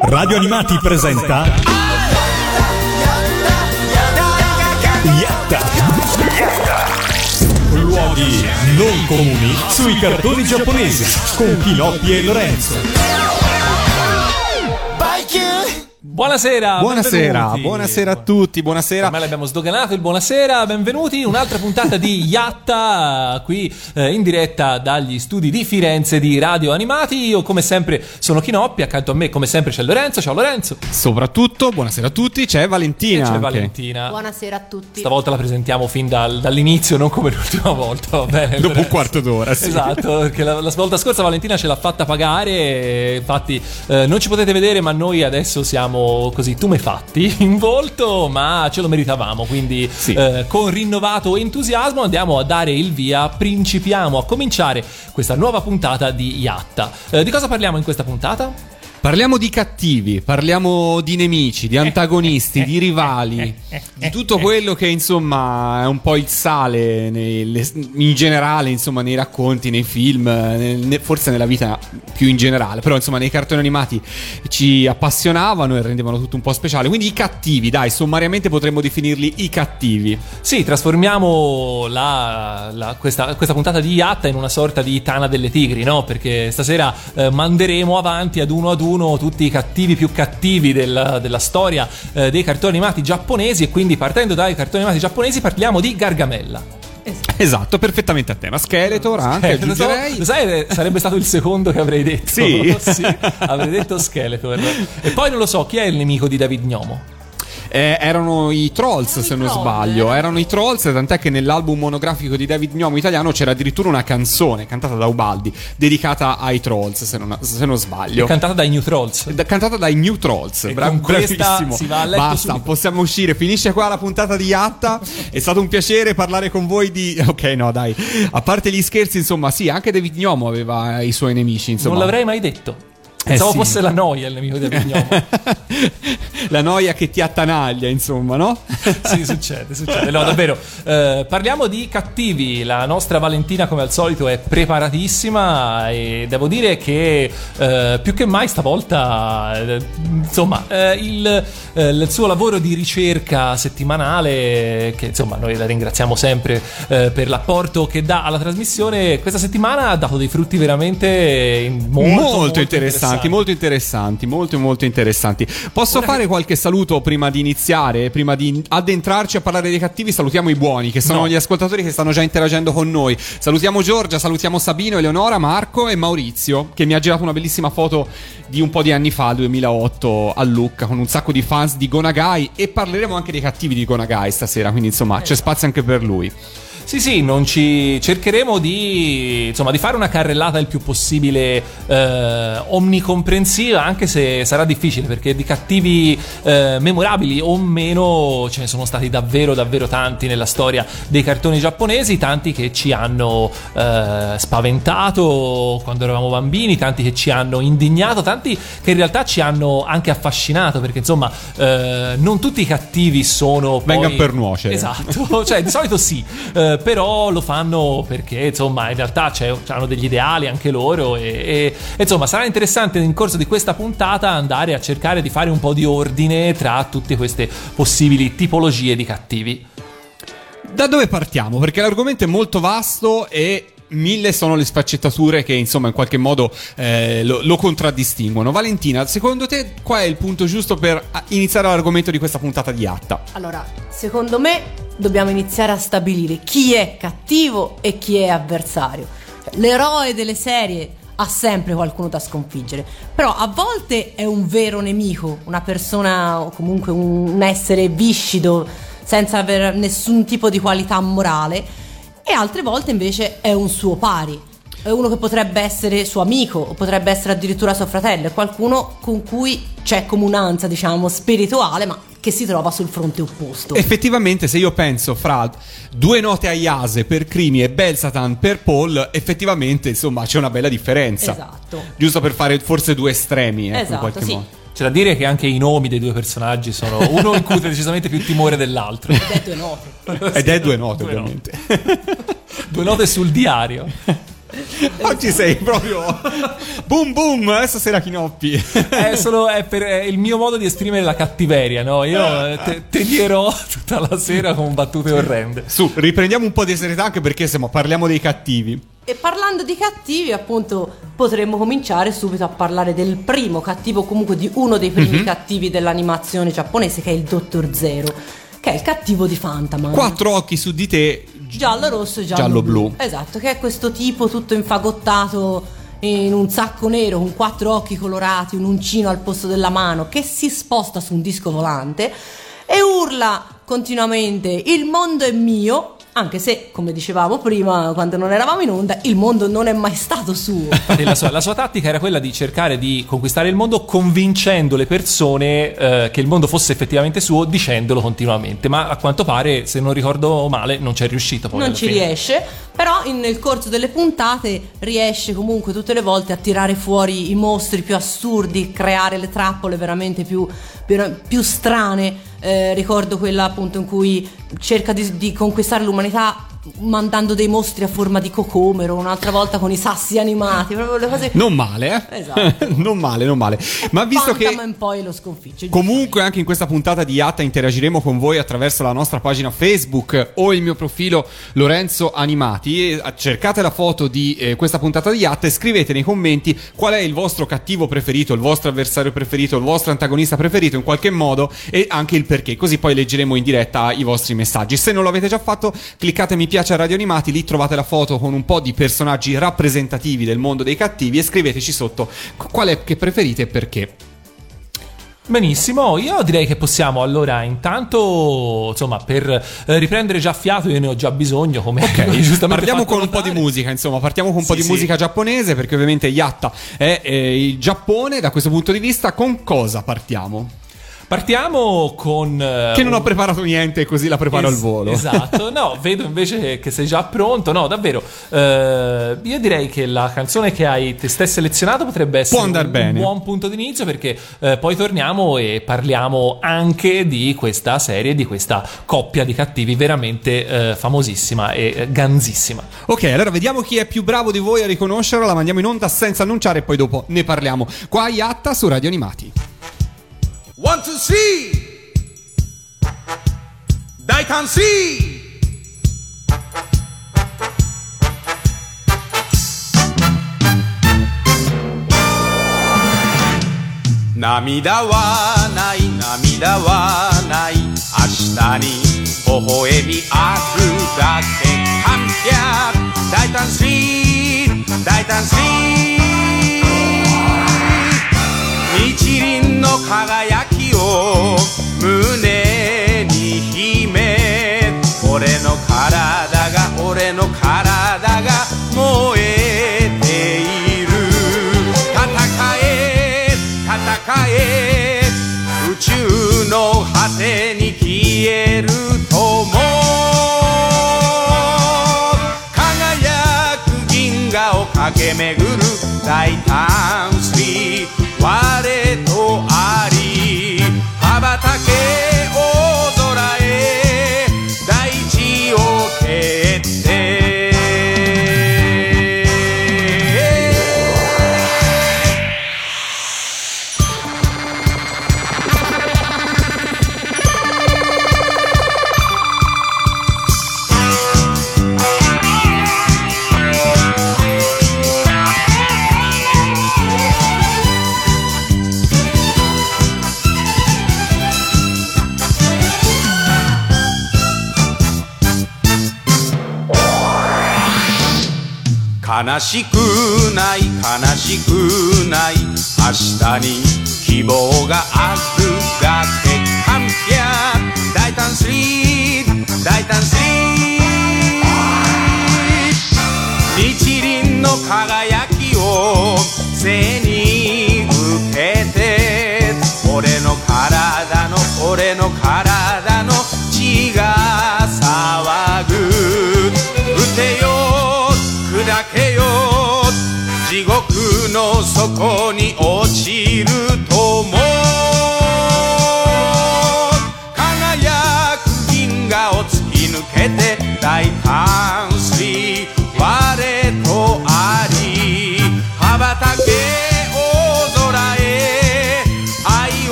Radio Animati presenta Yatta. Luoghi non comuni sui cartoni giapponesi con Pinocchio e Lorenzo Buonasera, Buonasera, buonasera a tutti, buonasera. Ormai l'abbiamo sdoganato il buonasera, benvenuti. Un'altra puntata di Yatta qui eh, in diretta dagli studi di Firenze di Radio Animati. Io, come sempre, sono Chinoppi. Accanto a me, come sempre, c'è Lorenzo. Ciao Lorenzo. Soprattutto, buonasera a tutti, c'è Valentina. E c'è anche. Valentina. Buonasera a tutti. Stavolta la presentiamo fin dal- dall'inizio, non come l'ultima volta, va bene? Dopo un Lorenzo? quarto d'ora, sì. Esatto, perché la, la volta scorsa Valentina ce l'ha fatta pagare. e Infatti, eh, non ci potete vedere, ma noi adesso siamo così tumefatti in volto, ma ce lo meritavamo. Quindi, Sì. eh, con rinnovato entusiasmo, andiamo a dare il via. Principiamo a cominciare questa nuova puntata di Yatta. Eh, di cosa parliamo in questa puntata? Parliamo di cattivi, parliamo di nemici, di antagonisti, di rivali, di tutto quello che insomma è un po' il sale nelle- in generale, insomma, nei racconti, nei film, nel- ne- forse nella vita più in generale, però insomma nei cartoni animati ci appassionavano e rendevano tutto un po' speciale. Quindi i cattivi, dai, sommariamente potremmo definirli i cattivi. Sì, trasformiamo la- la- questa, questa puntata di Yatta in una sorta di Tana delle Tigri, no? Perché stasera eh, manderemo avanti ad uno ad uno tutti i cattivi più cattivi del- della storia eh, dei cartoni animati giapponesi e quindi partendo dai cartoni animati giapponesi parliamo di Gargamella. Esatto, perfettamente a tema. Skeletor anche, Eh, lo, so- aggiungerei. lo sai, eh, sarebbe stato il secondo che avrei detto. Sì? avrei detto Skeletor. E poi non lo so, chi è il nemico di David Gnomo? Eh, erano i Trolls, Erano se i non Troll, sbaglio. eh. Erano i Trolls, tant'è che nell'album monografico di David Gnomo italiano c'era addirittura una canzone cantata da Ubaldi dedicata ai Trolls, se non, se non sbaglio. Cantata dai New Trolls. Da- cantata dai New Trolls. E Bra- con questa bravissimo. si va a letto Basta, subito. possiamo uscire. Finisce qua la puntata di Yatta. È stato un piacere parlare con voi di. Ok, no, dai. A parte gli scherzi, insomma, sì, anche David Gnomo aveva i suoi nemici. Insomma. Non l'avrei mai detto. Pensavo sì. fosse la noia il nemico David Gnomo. la noia che ti attanaglia, insomma, no? sì, succede, succede. No, davvero. Eh, parliamo di cattivi. La nostra Valentina, come al solito, è preparatissima. E devo dire che eh, più che mai stavolta, eh, insomma, eh, il, eh, il suo lavoro di ricerca settimanale, che insomma, noi la ringraziamo sempre eh, per l'apporto che dà alla trasmissione, questa settimana ha dato dei frutti veramente molto, molto, interessanti, molto interessanti, molto molto interessanti. Posso fare qualche saluto prima di iniziare, prima di addentrarci a parlare dei cattivi? Salutiamo i buoni, che sono No. gli ascoltatori che stanno già interagendo con noi. Salutiamo Giorgia, salutiamo Sabino, Eleonora, Marco e Maurizio, che mi ha girato una bellissima foto di un po' di anni fa, 2008, a Lucca, con un sacco di fans di Gonagai e parleremo anche dei cattivi di Gonagai stasera, quindi insomma c'è spazio anche per lui. Sì, sì, non ci cercheremo di, insomma, di fare una carrellata il più possibile eh, omnicomprensiva, anche se sarà difficile perché di cattivi eh, memorabili o meno ce ne sono stati davvero, davvero tanti nella storia dei cartoni giapponesi, tanti che ci hanno eh, spaventato quando eravamo bambini, tanti che ci hanno indignato, tanti che in realtà ci hanno anche affascinato perché insomma eh, non tutti i cattivi sono... poi- Vengan per nuocere. Esatto, cioè di solito sì, eh, però lo fanno perché insomma in realtà hanno degli ideali anche loro e- e, insomma sarà interessante nel corso di questa puntata andare a cercare di fare un po' di ordine tra tutte queste possibili tipologie di cattivi. Da dove partiamo? Perché l'argomento è molto vasto e mille sono le sfaccettature che insomma in qualche modo eh, lo, lo contraddistinguono. Valentina, secondo te qual è il punto giusto per ah, iniziare l'argomento di questa puntata di Atta? Allora, secondo me dobbiamo iniziare a stabilire chi è cattivo e chi è avversario. L'eroe delle serie ha sempre qualcuno da sconfiggere, però a volte è un vero nemico, una persona o comunque un, un essere viscido senza avere nessun tipo di qualità morale e altre volte invece è un suo pari. È uno che potrebbe essere suo amico o potrebbe essere addirittura suo fratello, è qualcuno con cui c'è comunanza, diciamo, spirituale, ma che si trova sul fronte opposto. Effettivamente, se io penso fra due note a Iase per Crimi e Belsatan per Paul, effettivamente insomma c'è una bella differenza. Esatto. Giusto per fare forse due estremi, in Esatto, qualche sì. modo. C'è da dire che anche i nomi dei due personaggi sono uno incute decisamente più timore dell'altro. Ed è due note. Ed è due note, Due ovviamente. Due note sul diario. Oggi sei proprio boom boom, adesso sei la Chinoppi. È solo è per è il mio modo di esprimere la cattiveria, no? Io eh, te, te dirò tutta la sera con battute orrende. Su, riprendiamo un po' di serietà anche perché siamo, parliamo dei cattivi. E parlando di cattivi, appunto, potremmo cominciare subito a parlare del primo cattivo, comunque di uno dei primi cattivi dell'animazione giapponese, che è il Dottor Zero, che è il cattivo di Fantaman. Quattro occhi su di te. Giallo rosso e giallo, Giallo blu. blu. Esatto, che è questo tipo tutto infagottato in un sacco nero con quattro occhi colorati, un uncino al posto della mano, che si sposta su un disco volante e urla continuamente il mondo è mio. Anche se, come dicevamo prima, quando non eravamo in onda, il mondo non è mai stato suo. La sua, la sua tattica era quella di cercare di conquistare il mondo convincendo le persone eh, che il mondo fosse effettivamente suo dicendolo continuamente. Ma a quanto pare, se non ricordo male, non ci è riuscito poi. non ci fine. riesce, però in- nel corso delle puntate riesce comunque tutte le volte a tirare fuori i mostri più assurdi, creare le trappole veramente più- più strane. Eh, ricordo quella appunto in cui cerca di, di conquistare l'umanità mandando dei mostri a forma di cocomero, un'altra volta con i sassi animati, proprio le cose... Non male, eh? Esatto. non male, non male. Ma visto che Fantaman poi lo sconfigge. Comunque anche in questa puntata di Yatta interagiremo con voi attraverso la nostra pagina Facebook o il mio profilo Lorenzo Animati. Eh, Cercate la foto di eh, questa puntata di Yatta e scrivete nei commenti qual è il vostro cattivo preferito, il vostro avversario preferito, il vostro antagonista preferito in qualche modo e anche il perché, così poi leggeremo in diretta i vostri messaggi. Se non lo avete già fatto, cliccate mi piace a Radio Animati, lì trovate la foto con un po' di personaggi rappresentativi del mondo dei cattivi e scriveteci sotto qual è che preferite e perché. Benissimo, io direi che possiamo allora intanto, insomma, per eh, riprendere già fiato, io ne ho già bisogno, come Ok, giustamente partiamo con un po' di notare. musica, insomma, partiamo con un po' Sì, di sì. musica giapponese perché ovviamente Yatta è eh, il Giappone, da questo punto di vista con cosa partiamo? Partiamo con... eh, Che non ho preparato niente così la preparo Es- al volo. Esatto, no, vedo invece che sei già pronto. No, davvero. eh, io direi che la canzone che hai testé selezionato potrebbe essere un, bene. buon punto d'inizio perché eh, poi torniamo e parliamo anche di questa serie, di questa coppia di cattivi veramente eh, famosissima e eh, ganzissima. Ok, allora vediamo chi è più bravo di voi a riconoscerla, la mandiamo in onda senza annunciare e poi dopo ne parliamo. Qua a Yatta su Radio Animati. One, two, three. 大胆 C! 涙はない涙はない。明日に微笑みあるだけ。反逆大胆スリー。大胆スリーるとも。輝く銀河を駆け巡る大胆悲しくない悲しくない。明日に希望があるだけ反逆大胆スリー大胆スリー。日輪の輝きを背に受けて俺の体の俺の体の血が騒ぐ地獄の底に落ちるとも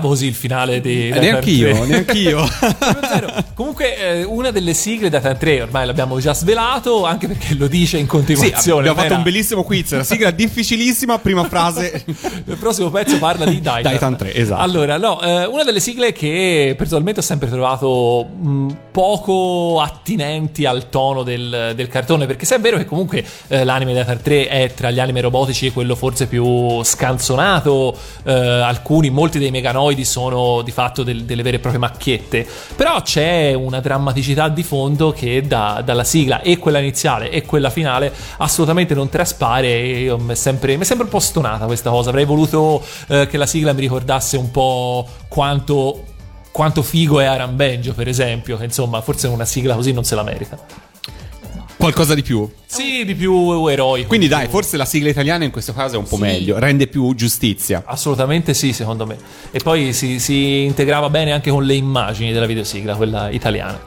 ricordavo così il finale di Eh, Titan neanch'io, 3. neanch'io. Comunque, eh, una delle sigle da Titan 3 ormai l'abbiamo già svelato, anche perché lo dice in Sì, continuazione. abbiamo fatto Era- un bellissimo quiz. La sigla difficilissima, prima frase. Il prossimo pezzo parla di Titan. Titan 3, esatto. Allora, no, eh, una delle sigle che personalmente ho sempre trovato mh, poco attinenti al tono del, del cartone, perché se è vero che comunque eh, l'anime di Titan 3 è tra gli anime robotici quello forse più scanzonato, eh, alcuni, molti dei meganoidi sono di fatto del- delle vere e proprie macchiette, però c'è una drammaticità di fondo che da- dalla sigla. E quella iniziale e quella finale assolutamente non traspare. Mi è sempre, sempre un po' stonata questa cosa, avrei voluto eh, che la sigla mi ricordasse un po' quanto, quanto figo è Aran Benjo per esempio, che insomma forse una sigla così non se la merita. Qualcosa di più. Sì, di più eroico. Quindi di dai, più- forse la sigla italiana in questo caso è un po' Sì. meglio, rende più giustizia. Assolutamente sì, secondo me. E poi si, si integrava bene anche con le immagini della videosigla, quella italiana.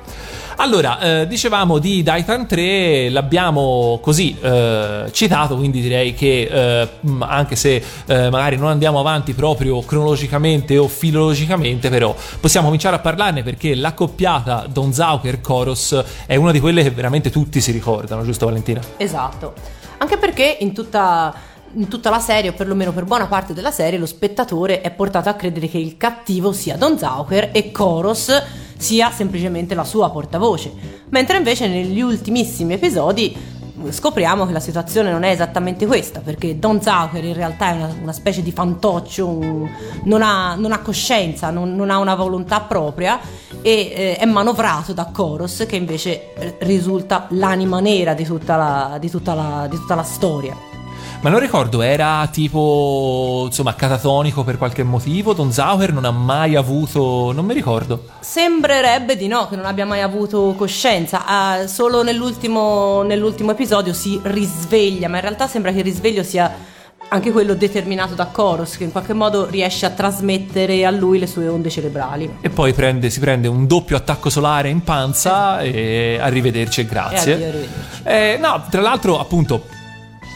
Allora, eh, dicevamo di Titan 3, l'abbiamo così eh, citato, quindi direi che eh, anche se eh, magari non andiamo avanti proprio cronologicamente o filologicamente, però possiamo cominciare a parlarne perché l'accoppiata Don Zauker Koros è una di quelle che veramente tutti si ricordano, giusto Valentina? Esatto. Anche perché in tutta, in tutta la serie, o perlomeno per buona parte della serie, lo spettatore è portato a credere che il cattivo sia Don Zauker e Koros sia semplicemente la sua portavoce. Mentre invece negli ultimissimi episodi eh, scopriamo che la situazione non è esattamente questa, perché Don Zauker in realtà è una, una specie di fantoccio, un- non, ha, non ha coscienza, non, non ha una volontà propria e eh, è manovrato da Koros che invece risulta l'anima nera di tutta la, di tutta la- di tutta la storia. Ma non ricordo, era tipo, insomma, catatonico per qualche motivo. Don Zauer non ha mai avuto. Non mi ricordo. Sembrerebbe di no, che non abbia mai avuto coscienza, Ah, solo nell'ultimo, nell'ultimo episodio si risveglia, ma in realtà sembra che il risveglio sia anche quello determinato da Koros, che in qualche modo riesce a trasmettere a lui le sue onde cerebrali. E poi prende- si prende un doppio attacco solare in panza e arrivederci e grazie. E addio, arrivederci. Eh, no, tra l'altro, appunto.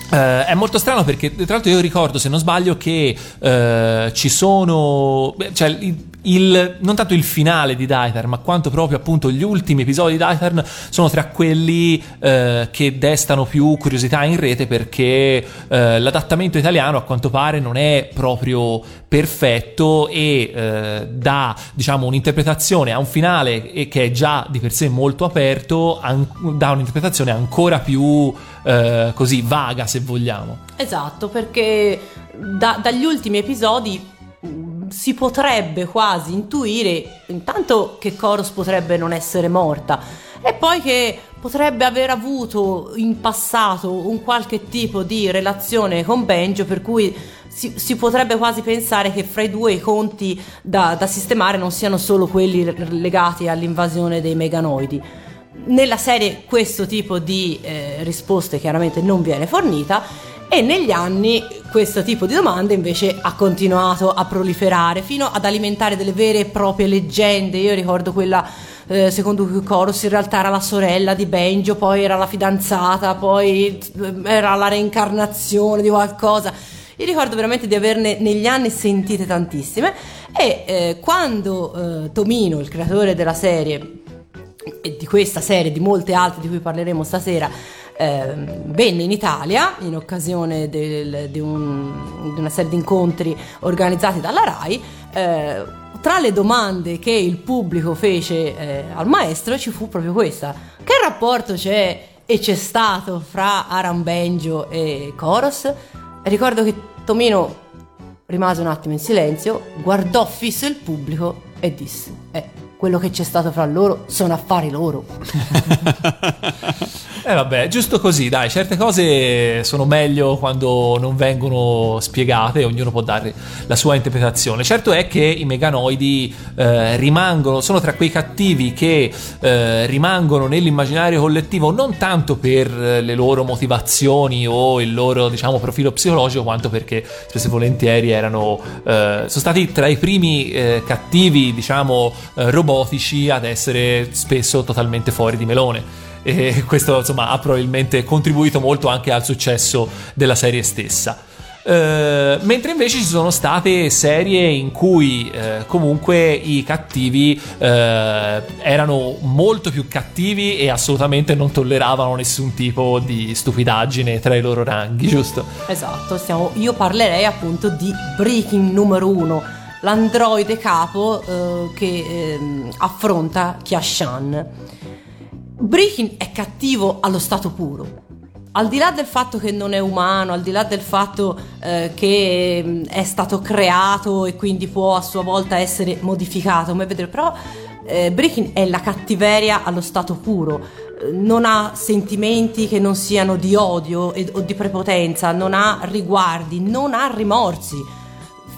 Eh, è molto strano perché tra l'altro io ricordo se non sbaglio che eh, ci sono cioè il, non tanto il finale di Dieter ma quanto proprio appunto gli ultimi episodi di Dieter sono tra quelli eh, che destano più curiosità in rete perché eh, l'adattamento italiano a quanto pare non è proprio perfetto e eh, dà diciamo un'interpretazione a un finale che è già di per sé molto aperto an- dà un'interpretazione ancora più eh, così vaga se vogliamo. Esatto, perché da- dagli ultimi episodi si potrebbe quasi intuire intanto che Koros potrebbe non essere morta e poi che potrebbe aver avuto in passato un qualche tipo di relazione con Benjo per cui si, si potrebbe quasi pensare che fra i due i conti da, da sistemare non siano solo quelli legati all'invasione dei meganoidi. Nella serie questo tipo di eh, risposte chiaramente non viene fornita e negli anni questo tipo di domande invece ha continuato a proliferare fino ad alimentare delle vere e proprie leggende. Io ricordo quella eh, secondo cui Chorus in realtà era la sorella di Benjo, poi era la fidanzata, poi eh, era la reincarnazione di qualcosa. Io ricordo veramente di averne negli anni sentite tantissime e eh, quando eh, Tomino, il creatore della serie, e di questa serie di molte altre di cui parleremo stasera, ehm, venne in Italia in occasione del- di, un- di una serie di incontri organizzati dalla RAI. eh, tra le domande che il pubblico fece eh, al maestro ci fu proprio questa: che rapporto c'è e c'è stato fra Aram Benjo e Koros? Ricordo che Tomino rimase un attimo in silenzio, guardò fisso il pubblico e disse: Eh, quello che c'è stato fra loro sono affari loro. Eh vabbè, giusto così, dai, certe cose sono meglio quando non vengono spiegate, ognuno può dare la sua interpretazione. Certo è che i meganoidi eh, rimangono, sono tra quei cattivi che eh, rimangono nell'immaginario collettivo non tanto per eh, le loro motivazioni o il loro, diciamo, profilo psicologico, quanto perché spesso e volentieri erano, eh, sono stati tra i primi eh, cattivi, diciamo, eh, robotici ad essere spesso totalmente fuori di melone e questo insomma ha probabilmente contribuito molto anche al successo della serie stessa. Eh, mentre invece ci sono state serie in cui eh, comunque i cattivi eh, erano molto più cattivi e assolutamente non tolleravano nessun tipo di stupidaggine tra i loro ranghi, giusto? Esatto, stiamo- io parlerei appunto di Breaking numero uno, l'androide capo che ehm, affronta Kiashan. Breaking è cattivo allo stato puro. Al di là del fatto che non è umano, al di là del fatto eh, che ehm, è stato creato e quindi può a sua volta essere modificato, come vedremo, però eh, Breaking è la cattiveria allo stato puro, non ha sentimenti che non siano di odio e- o di prepotenza, non ha riguardi, non ha rimorsi.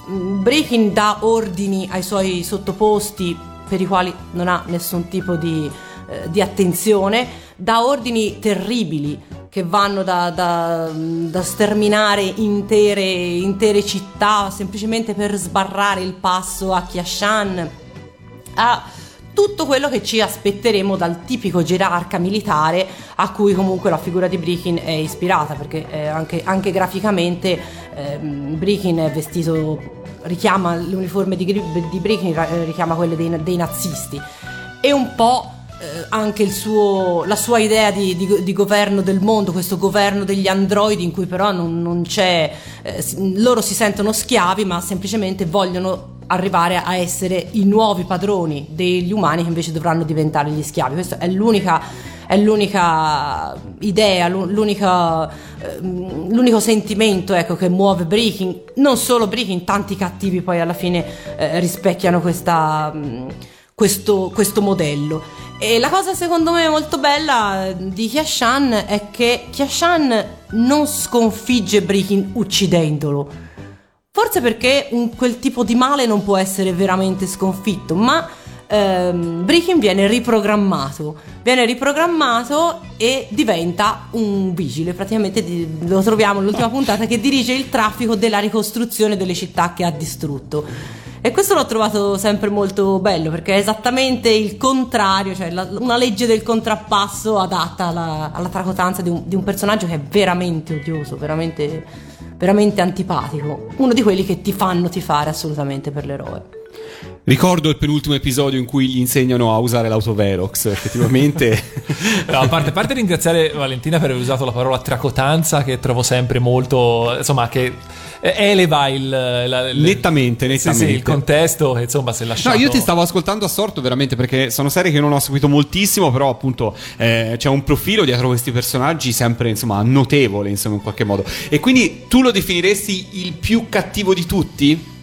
Mm, Breaking dà ordini ai suoi sottoposti per i quali non ha nessun tipo di, eh, di attenzione, dà ordini terribili che vanno da, da- da sterminare intere, intere città semplicemente per sbarrare il passo a Kiashan, a tutto quello che ci aspetteremo dal tipico gerarca militare a cui comunque la figura di Brikin è ispirata perché eh, anche, anche graficamente ehm, Brikin è vestito richiama l'uniforme di, di Brikin ra- richiama quelle dei, dei nazisti. E un po' eh, anche suo- la sua idea di, di- di governo del mondo, questo governo degli androidi in cui però non, non c'è, eh, loro si sentono schiavi ma semplicemente vogliono arrivare a essere i nuovi padroni degli umani che invece dovranno diventare gli schiavi. Questa è l'unica, è l'unica idea, l'u- l'unica, ehm, l'unico sentimento ecco, che muove Breaking. Non solo Breaking, tanti cattivi poi alla fine eh, rispecchiano questa, mh, questo, questo modello. E la cosa secondo me molto bella di Kiashan è che Kiashan non sconfigge Breaking uccidendolo. Forse perché un- quel tipo di male non può essere veramente sconfitto, ma ehm, Breaking viene riprogrammato. Viene riprogrammato e diventa un vigile. Praticamente lo troviamo nell'ultima puntata che dirige il traffico della ricostruzione delle città che ha distrutto. E questo l'ho trovato sempre molto bello perché è esattamente il contrario, cioè la- una legge del contrappasso adatta alla, alla tracotanza di un, di un personaggio che è veramente odioso, veramente, veramente antipatico. Uno di quelli che ti fanno tifare assolutamente per l'eroe. Ricordo il penultimo episodio in cui gli insegnano a usare l'autoverox, effettivamente. No, a, parte, a parte ringraziare Valentina per aver usato la parola tracotanza, che trovo sempre molto. insomma, che eleva il. la- il- Nettamente, Sì, sì, nettamente. il contesto, che insomma, si è No, lasciato. io ti stavo ascoltando assorto veramente perché sono serie che non ho seguito moltissimo, però appunto eh, c'è un profilo dietro questi personaggi sempre insomma notevole insomma in qualche modo. E quindi tu lo definiresti il più cattivo di tutti?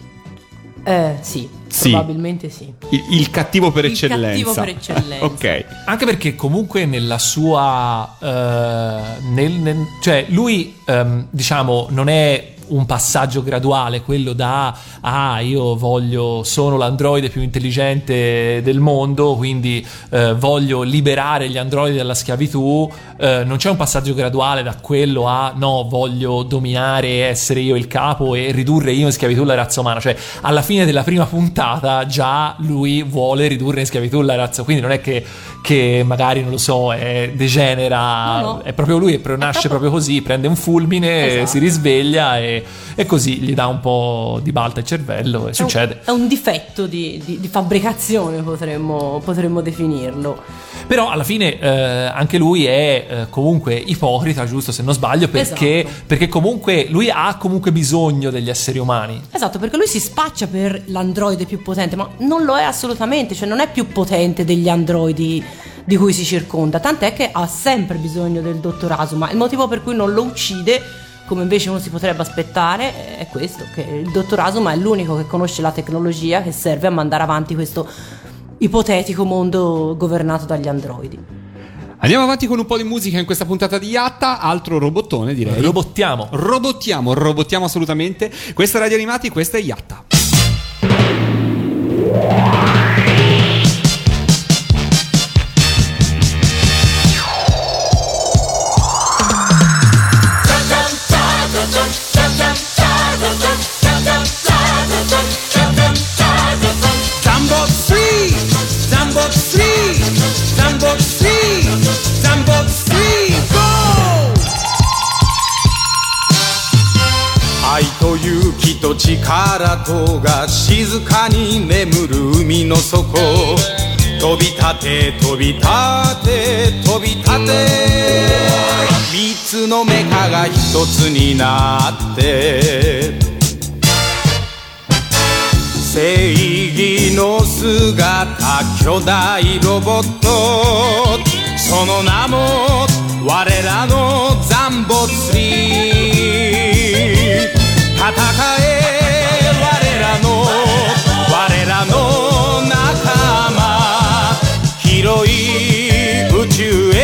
Eh sì, Sì. probabilmente sì. Il, il cattivo per Il eccellenza. cattivo per eccellenza. ok. Anche perché comunque nella sua... eh, nel- nel- cioè lui ehm, diciamo non è un passaggio graduale, quello da ah io voglio, sono l'androide più intelligente del mondo, quindi eh, voglio liberare gli androidi dalla schiavitù, eh, non c'è un passaggio graduale da quello a no, voglio dominare, essere io il capo e ridurre io in schiavitù la razza umana, cioè alla fine della prima puntata già lui vuole ridurre in schiavitù la razza, quindi non è che, che magari non lo so, è, degenera, No, no. è proprio lui, nasce proprio così, prende un fulmine, Esatto. si risveglia e, e così gli dà un po' di balta il cervello e succede. È un difetto di, di- di fabbricazione, potremmo, potremmo definirlo. Però alla fine eh, anche lui è eh, comunque ipocrita, giusto se non sbaglio, perché, Esatto. perché comunque lui ha comunque bisogno degli esseri umani. Esatto, perché lui si spaccia per l'androide più potente, ma non lo è assolutamente, cioè non è più potente degli androidi di cui si circonda, tant'è che ha sempre bisogno del dottor Asuma. Il motivo per cui non lo uccide, come invece uno si potrebbe aspettare, è questo, che il dottor Asuma è l'unico che conosce la tecnologia che serve a mandare avanti questo ipotetico mondo governato dagli androidi. Andiamo avanti con un po' di musica in questa puntata di Yatta, altro robottone direi. Robottiamo. Robottiamo, robottiamo assolutamente. Questa è Radio Animati, questa è Yatta. と力とが静かに眠る海の底。飛び立て飛び立て飛び立て。三つのメカが一つになって。正義の姿巨大ロボット。その名も我らのザンボツリー。戦え我らの我らの仲間。広い宇宙へ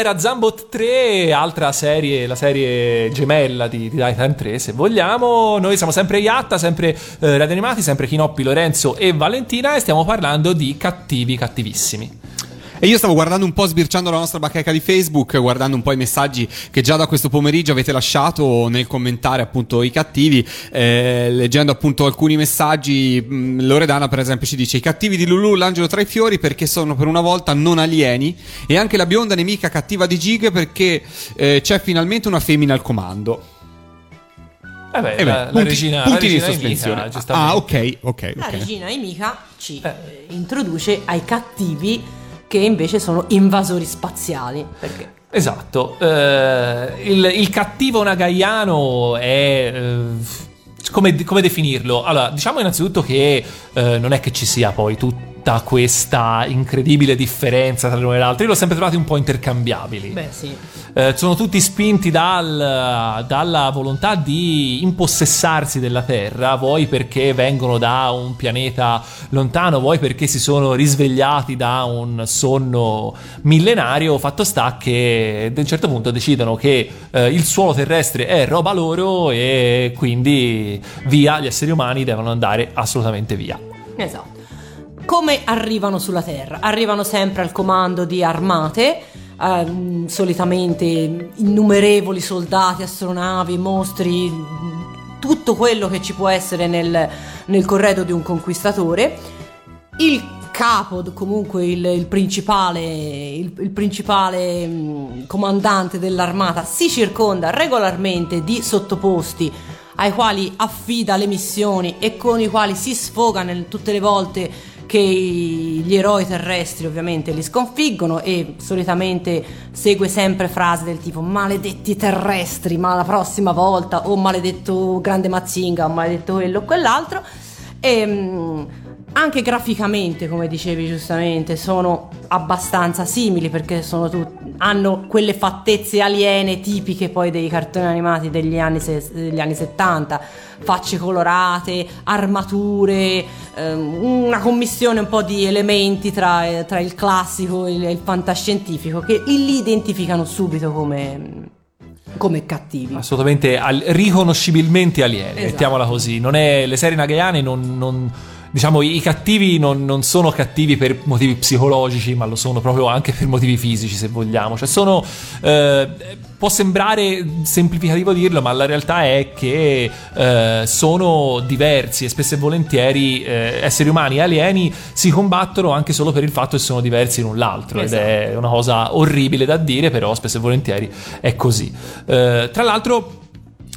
era Zambot 3, altra serie, la serie gemella di, di Titan 3, se vogliamo. Noi siamo sempre Iatta, sempre eh, Radio Animati, sempre Chinoppi, Lorenzo e Valentina e stiamo parlando di cattivi cattivissimi. E io stavo guardando un po', sbirciando la nostra bacheca di Facebook, guardando un po' i messaggi che già da questo pomeriggio avete lasciato nel commentare appunto i cattivi, eh, leggendo appunto alcuni messaggi. mh, Loredana per esempio ci dice i cattivi di Lulu, l'angelo tra i fiori perché sono per una volta non alieni e anche la bionda nemica cattiva di Gig perché eh, c'è finalmente una femmina al comando. Eh beh, Eh beh, la, la punti- regina, la punti di regina sospensione. Emilia, giustamente. ah, ok, ok, La regina Emika ci eh, introduce ai cattivi che invece sono invasori spaziali. Perché? Esatto, eh, il, il cattivo nagaiano è... eh, come, come definirlo? Allora, diciamo innanzitutto che eh, non è che ci sia poi tutta questa incredibile differenza tra l'uno e l'altro. Io l'ho sempre trovati un po' intercambiabili. Beh, sì. Eh, sono tutti spinti dal- dalla volontà di impossessarsi della Terra, vuoi perché vengono da un pianeta lontano, vuoi perché si sono risvegliati da un sonno millenario. Fatto sta che ad un certo punto decidono che eh, il suolo terrestre è roba loro e quindi via, gli esseri umani devono andare assolutamente via. Esatto. Come arrivano sulla Terra? Arrivano sempre al comando di armate, ehm, solitamente innumerevoli soldati, astronavi, mostri, tutto quello che ci può essere nel, nel corredo di un conquistatore. Il capo, comunque il, il principale, il, il principale mm, comandante dell'armata, si circonda regolarmente di sottoposti ai quali affida le missioni e con i quali si sfoga nel- tutte le volte che gli eroi terrestri ovviamente li sconfiggono e solitamente segue sempre frasi del tipo maledetti terrestri ma la prossima volta o maledetto grande Mazzinga o maledetto quello o quell'altro e mm, anche graficamente come dicevi giustamente sono abbastanza simili perché sono tut- hanno quelle fattezze aliene tipiche poi dei cartoni animati degli anni, degli anni 70 facce colorate armature ehm, una commissione un po' di elementi tra, eh, tra il classico e il, il fantascientifico che li identificano subito come, come cattivi assolutamente al- riconoscibilmente alieni, Esatto. mettiamola così. Non è, le serie nagayane non, non- diciamo, i cattivi non, non sono cattivi per motivi psicologici, ma lo sono proprio anche per motivi fisici, se vogliamo. Cioè, sono. eh, può sembrare semplificativo dirlo, ma la realtà è che eh, sono diversi e spesso e volentieri eh, esseri umani e alieni si combattono anche solo per il fatto che sono diversi l'un l'altro. Ed è una cosa orribile da dire, però spesso e volentieri è così. Eh, tra l'altro.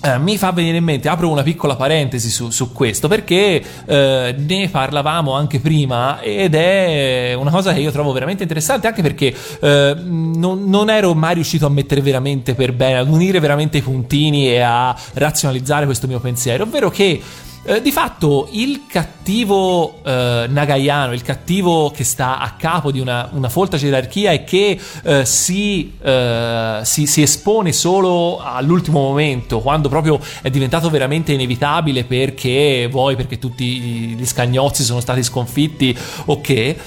Eh, mi fa venire in mente, apro una piccola parentesi su, su questo perché eh, ne parlavamo anche prima ed è una cosa che io trovo veramente interessante anche perché eh, non, non ero mai riuscito a mettere veramente per bene, ad unire veramente i puntini e a razionalizzare questo mio pensiero, ovvero che eh, di fatto il cattivo eh, nagaiano, il cattivo che sta a capo di una, una folta gerarchia e che eh, si, eh, si- si espone solo all'ultimo momento, quando proprio è diventato veramente inevitabile perché vuoi, perché tutti gli scagnozzi sono stati sconfitti o che...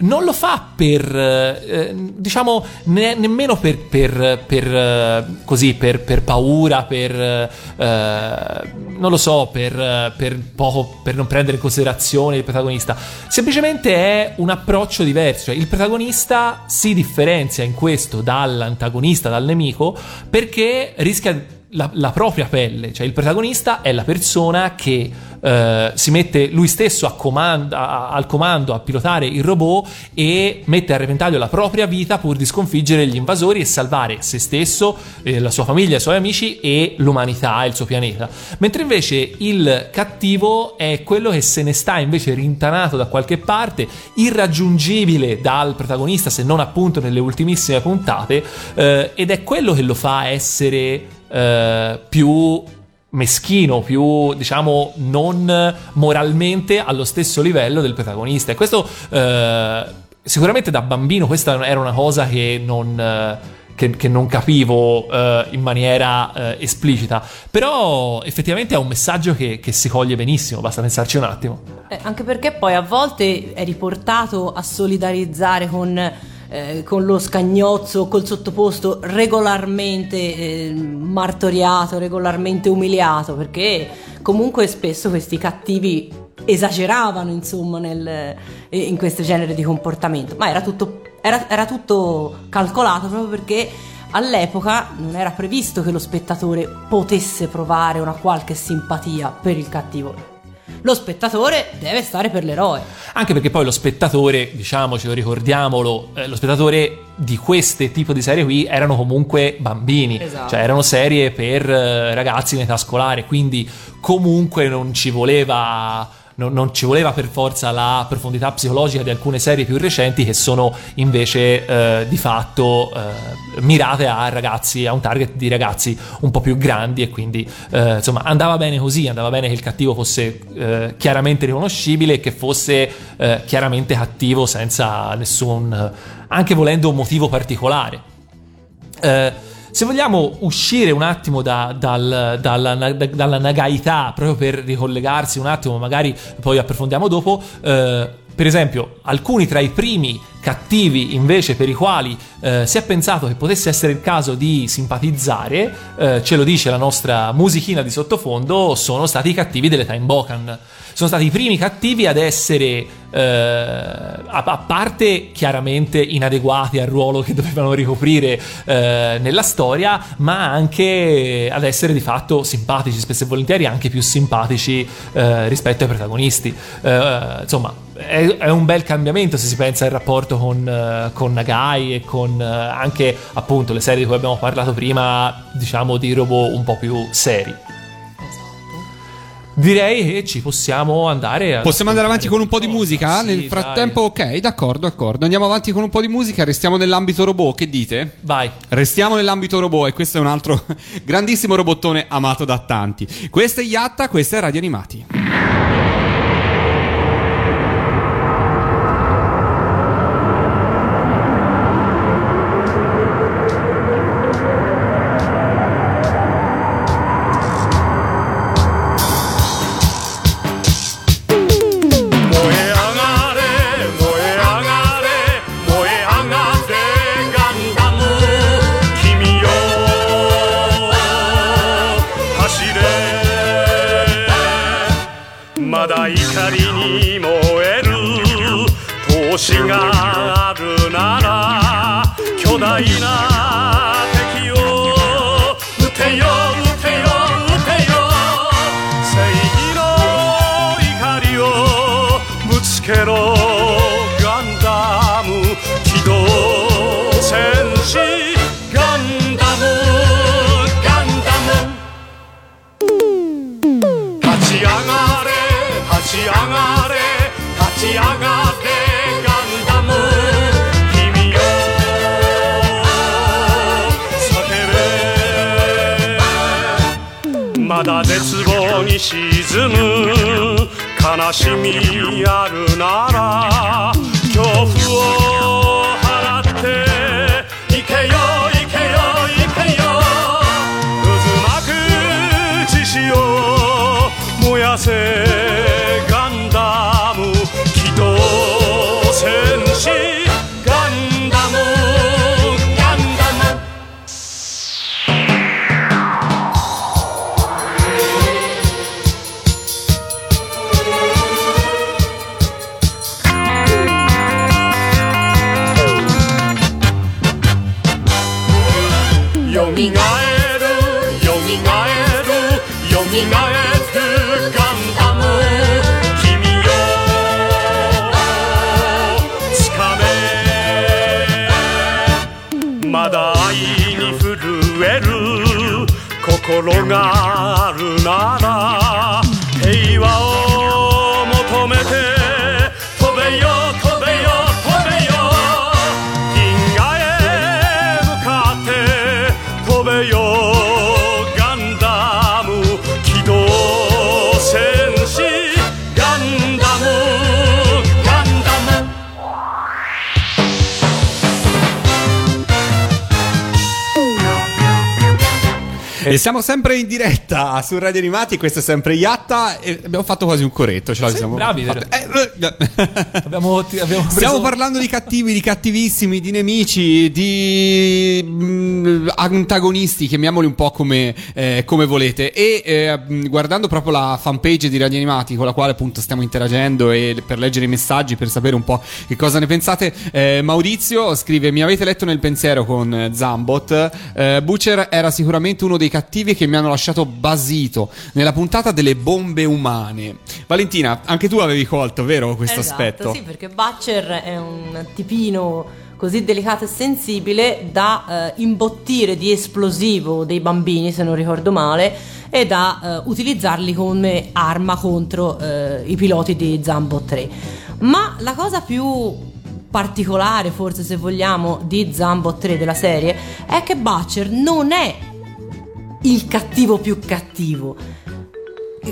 non lo fa per, eh, diciamo, ne- nemmeno per, per, per, eh, così, per, per paura, per, eh, non lo so, per, per poco, per non prendere in considerazione il protagonista. Semplicemente è un approccio diverso. Cioè, il protagonista si differenzia in questo dall'antagonista, dal nemico, perché rischia la, la propria pelle, cioè il protagonista è la persona che eh, si mette lui stesso comando, a- al comando a pilotare il robot e mette a repentaglio la propria vita pur di sconfiggere gli invasori e salvare se stesso, eh, la sua famiglia, i suoi amici e l'umanità, il suo pianeta. Mentre invece il cattivo è quello che se ne sta invece rintanato da qualche parte, irraggiungibile dal protagonista se non appunto nelle ultimissime puntate, eh, ed è quello che lo fa essere eh, più meschino, più diciamo non moralmente allo stesso livello del protagonista. E questo eh, sicuramente da bambino questa era una cosa che non... eh, che, che non capivo eh, in maniera eh, esplicita, però effettivamente è un messaggio che, che si coglie benissimo, basta pensarci un attimo. Eh, anche perché poi a volte è riportato a solidarizzare con, eh, con lo scagnozzo, col sottoposto regolarmente eh, martoriato, regolarmente umiliato, perché comunque spesso questi cattivi esageravano insomma nel, eh, in questo genere di comportamento, ma era tutto, era- era tutto calcolato proprio perché all'epoca non era previsto che lo spettatore potesse provare una qualche simpatia per il cattivo. Lo spettatore deve stare per l'eroe. Anche perché poi lo spettatore, diciamocelo, ricordiamolo, eh, lo spettatore di queste tipo di serie qui erano comunque bambini, Esatto. cioè erano serie per eh, ragazzi in età scolare, quindi comunque non ci voleva non, non ci voleva per forza la profondità psicologica di alcune serie più recenti che sono invece eh, di fatto eh, mirate a ragazzi, a un target di ragazzi un po' più grandi e quindi eh, insomma andava bene così, andava bene che il cattivo fosse eh, chiaramente riconoscibile e che fosse eh, chiaramente cattivo senza nessun, anche volendo un motivo particolare. Eh, se vogliamo uscire un attimo da- dal- dalla, da- dalla nagaità, proprio per ricollegarsi un attimo, magari poi approfondiamo dopo, eh, per esempio, alcuni tra i primi cattivi invece per i quali eh, si è pensato che potesse essere il caso di simpatizzare, eh, ce lo dice la nostra musichina di sottofondo, sono stati i cattivi delle Time Bokan. Sono stati i primi cattivi ad essere, eh, a, a parte chiaramente inadeguati al ruolo che dovevano ricoprire eh, nella storia, ma anche ad essere di fatto simpatici, spesso e volentieri anche più simpatici eh, rispetto ai protagonisti. Eh, insomma, è, un bel cambiamento se si pensa al rapporto con, eh, con Nagai e con eh, anche appunto le serie di cui abbiamo parlato prima, diciamo di robot un po' più seri. Direi che ci possiamo andare a Possiamo andare avanti con un po' di musica? Sì, Nel dai. frattempo, ok, d'accordo, d'accordo. Andiamo avanti con un po' di musica, restiamo nell'ambito robot, che dite? Vai. Restiamo nell'ambito robot e questo è un altro grandissimo robottone amato da tanti. Questo è Yatta, questo è Radio Animati. だ怒りに燃える。闘志があるなら巨大なだ絶望に沈む。悲しみあるなら恐怖を払って行けよ行けよ行けよ渦巻く獅子を燃やせガンダム機動戦士ガンダム。E siamo sempre in diretta su Radio Animati, questo è sempre Yatta e abbiamo fatto quasi un coretto, ce siamo bravi, vero? Eh, eh. Abbiamo, ti- abbiamo preso... Stiamo parlando di cattivi, di cattivissimi, di nemici, di mm, antagonisti, chiamiamoli un po' come, eh, come volete. E eh, mm, guardando proprio la fanpage di Radio Animati, con la quale appunto stiamo interagendo e per leggere i messaggi, per sapere un po' che cosa ne pensate, eh, Maurizio scrive: Mi avete letto nel pensiero con eh, Zambot. Butcher era sicuramente uno dei cattivi che mi hanno lasciato basito nella puntata delle bombe umane. Valentina, anche tu avevi colto, vero, questo Esatto, aspetto? Sì, perché Butcher è un tipino così delicato e sensibile da eh, imbottire di esplosivo dei bambini, se non ricordo male, e da eh, utilizzarli come arma contro eh, i piloti di Zambo 3. Ma la cosa più particolare, forse se vogliamo, di Zambo 3 della serie è che Butcher non è il cattivo più cattivo.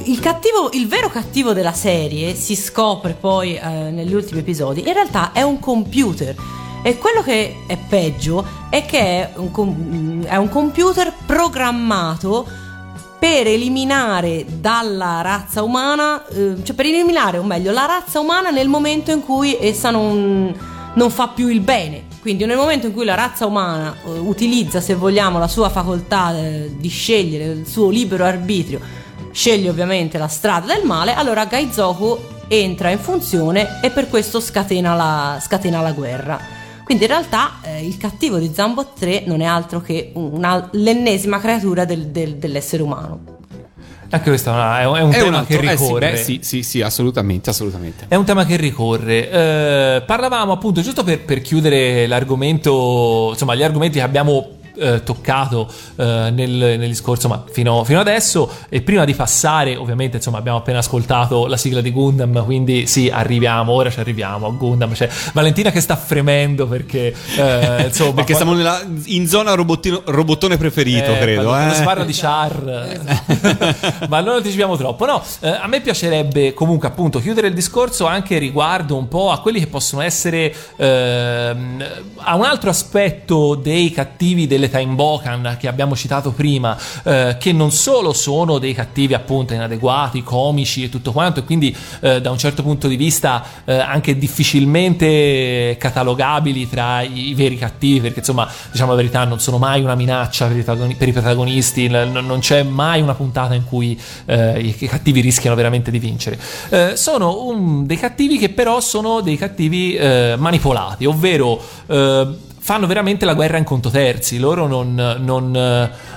Il cattivo, il vero cattivo della serie si scopre poi eh, negli ultimi episodi. In realtà è un computer. E quello che è peggio è che è un, com- è un computer programmato per eliminare dalla razza umana, eh, cioè per eliminare, o meglio, la razza umana nel momento in cui essa non, non fa più il bene. Quindi nel momento in cui la razza umana eh, utilizza, se vogliamo, la sua facoltà eh, di scegliere, il suo libero arbitrio, sceglie ovviamente la strada del male, allora Gaizoku entra in funzione e per questo scatena la, scatena la guerra. Quindi in realtà eh, il cattivo di Zambo 3 non è altro che una- l'ennesima creatura del- del- dell'essere umano. Anche questo è, un, è un È tema un che altro- eh sì, ricorre. beh, sì, sì, sì, assolutamente, assolutamente. È un tema che ricorre. Eh, parlavamo appunto, giusto per, per chiudere l'argomento, insomma, gli argomenti che abbiamo eh, toccato eh, nel, nel discorso ma fino, fino adesso e prima di passare ovviamente insomma abbiamo appena ascoltato la sigla di Gundam quindi sì arriviamo ora ci arriviamo a Gundam c'è Valentina che sta fremendo perché eh, insomma Perché quando- siamo nella- in zona robottone preferito, eh, credo. quando, eh. si parla di char ma non anticipiamo troppo no eh, a me piacerebbe comunque appunto chiudere il discorso anche riguardo un po' a quelli che possono essere ehm, a un altro aspetto dei cattivi delle Time Bokan che abbiamo citato prima eh, che non solo sono dei cattivi appunto inadeguati comici e tutto quanto e quindi eh, da un certo punto di vista eh, anche difficilmente catalogabili tra i, veri cattivi perché insomma diciamo la verità non sono mai una minaccia per i, protagoni- per i protagonisti n- non c'è mai una puntata in cui eh, i, cattivi rischiano veramente di vincere. Eh, sono un- dei cattivi che però sono dei cattivi eh, manipolati ovvero fanno veramente la guerra in conto terzi. Loro non, non,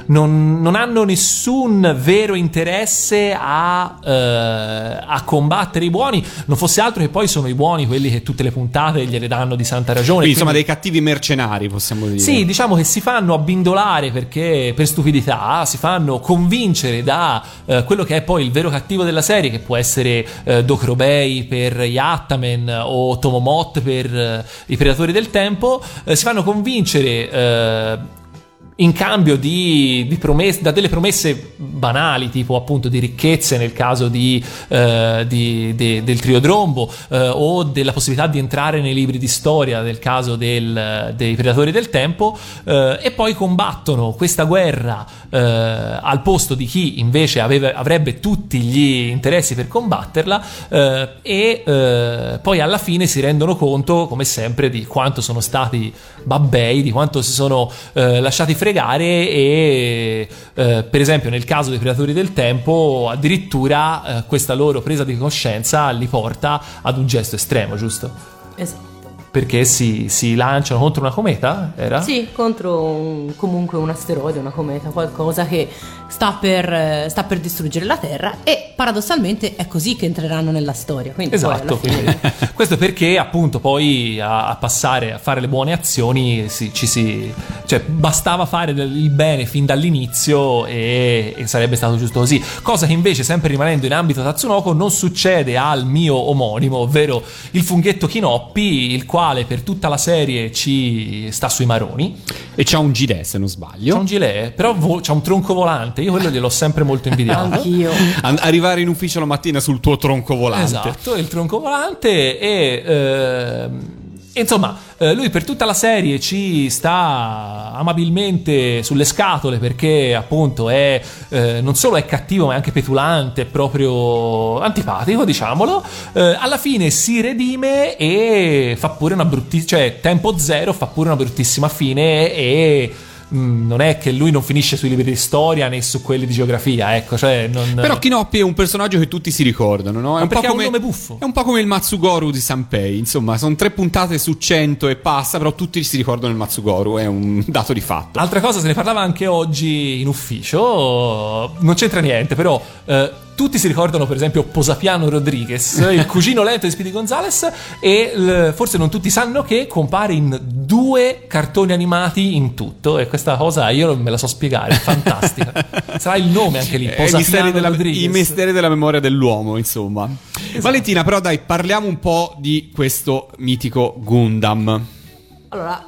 non- non hanno nessun vero interesse a, eh, a combattere i buoni. Non fosse altro che poi sono i buoni quelli che tutte le puntate gliele danno di santa ragione. Quindi, insomma, Quindi- dei cattivi mercenari, possiamo dire. sì, diciamo che si fanno abbindolare perché per stupidità, si fanno convincere da eh, quello che è poi il vero cattivo della serie, che può essere eh, Dokrobei per Yattaman o Tomomot per eh, i Predatori del Tempo, eh, si fanno convincere. In cambio di, di promesse, da delle promesse banali, tipo appunto di ricchezze nel caso di, eh, di- de- del Triodrombo eh, o della possibilità di entrare nei libri di storia nel caso del- dei predatori del tempo eh, e poi combattono questa guerra eh, al posto di chi invece aveva- avrebbe tutti gli interessi per combatterla eh, e eh, poi alla fine si rendono conto come sempre di quanto sono stati babbei, di quanto si sono lasciati fregare e eh, per esempio nel caso dei predatori del tempo addirittura eh, questa loro presa di coscienza li porta ad un gesto estremo, giusto? Esatto. Perché si, si lanciano contro una cometa? Era? Sì, contro un- comunque un asteroide, una cometa, qualcosa che sta per, sta per distruggere la Terra e paradossalmente è così che entreranno nella storia. Quindi Esatto, quindi questo perché appunto poi a, a passare a fare le buone azioni si- ci si, cioè bastava fare del- il bene fin dall'inizio e, e sarebbe stato giusto così. Cosa che invece, sempre rimanendo in ambito Tatsunoko, non succede al mio omonimo, ovvero il funghetto Kinoppi, il quale per tutta la serie ci sta sui maroni. E c'ha un gilet, se non C'è sbaglio. un gilet, però vo- c'ha un tronco volante. Io quello gliel'ho sempre molto invidiato. Anch'io. An- arrivare in ufficio la mattina sul tuo tronco volante. Esatto, il tronco volante e... ehm, Insomma, eh, lui per tutta la serie ci sta amabilmente sulle scatole perché appunto è eh, non solo è cattivo ma è anche petulante, è proprio antipatico, diciamolo. Eh, alla fine si redime e fa pure una bruttissima, cioè tempo zero fa pure una bruttissima fine e mm, non è che lui non finisce sui libri di storia né su quelli di geografia, ecco, cioè non Però Kinoppi è un personaggio che tutti si ricordano, no? È un po' un come nome buffo. È un po' come il Matsugoru di Sanpei, insomma, sono tre puntate su cento e passa, però tutti si ricordano il Matsugoru, è un dato di fatto. Altra cosa, se ne parlava anche oggi in ufficio, non c'entra niente, però eh, tutti si ricordano per esempio Posapiano Rodriguez, il cugino lento di Speedy Gonzales, e forse non tutti sanno che compare in due cartoni animati in tutto, e questa cosa io non me la so spiegare, è fantastica. Sarà il nome anche lì, È Eh, i misteri, della, i misteri della memoria dell'uomo, insomma. Esatto. Valentina, però dai, parliamo un po' di questo mitico Gundam. Allora,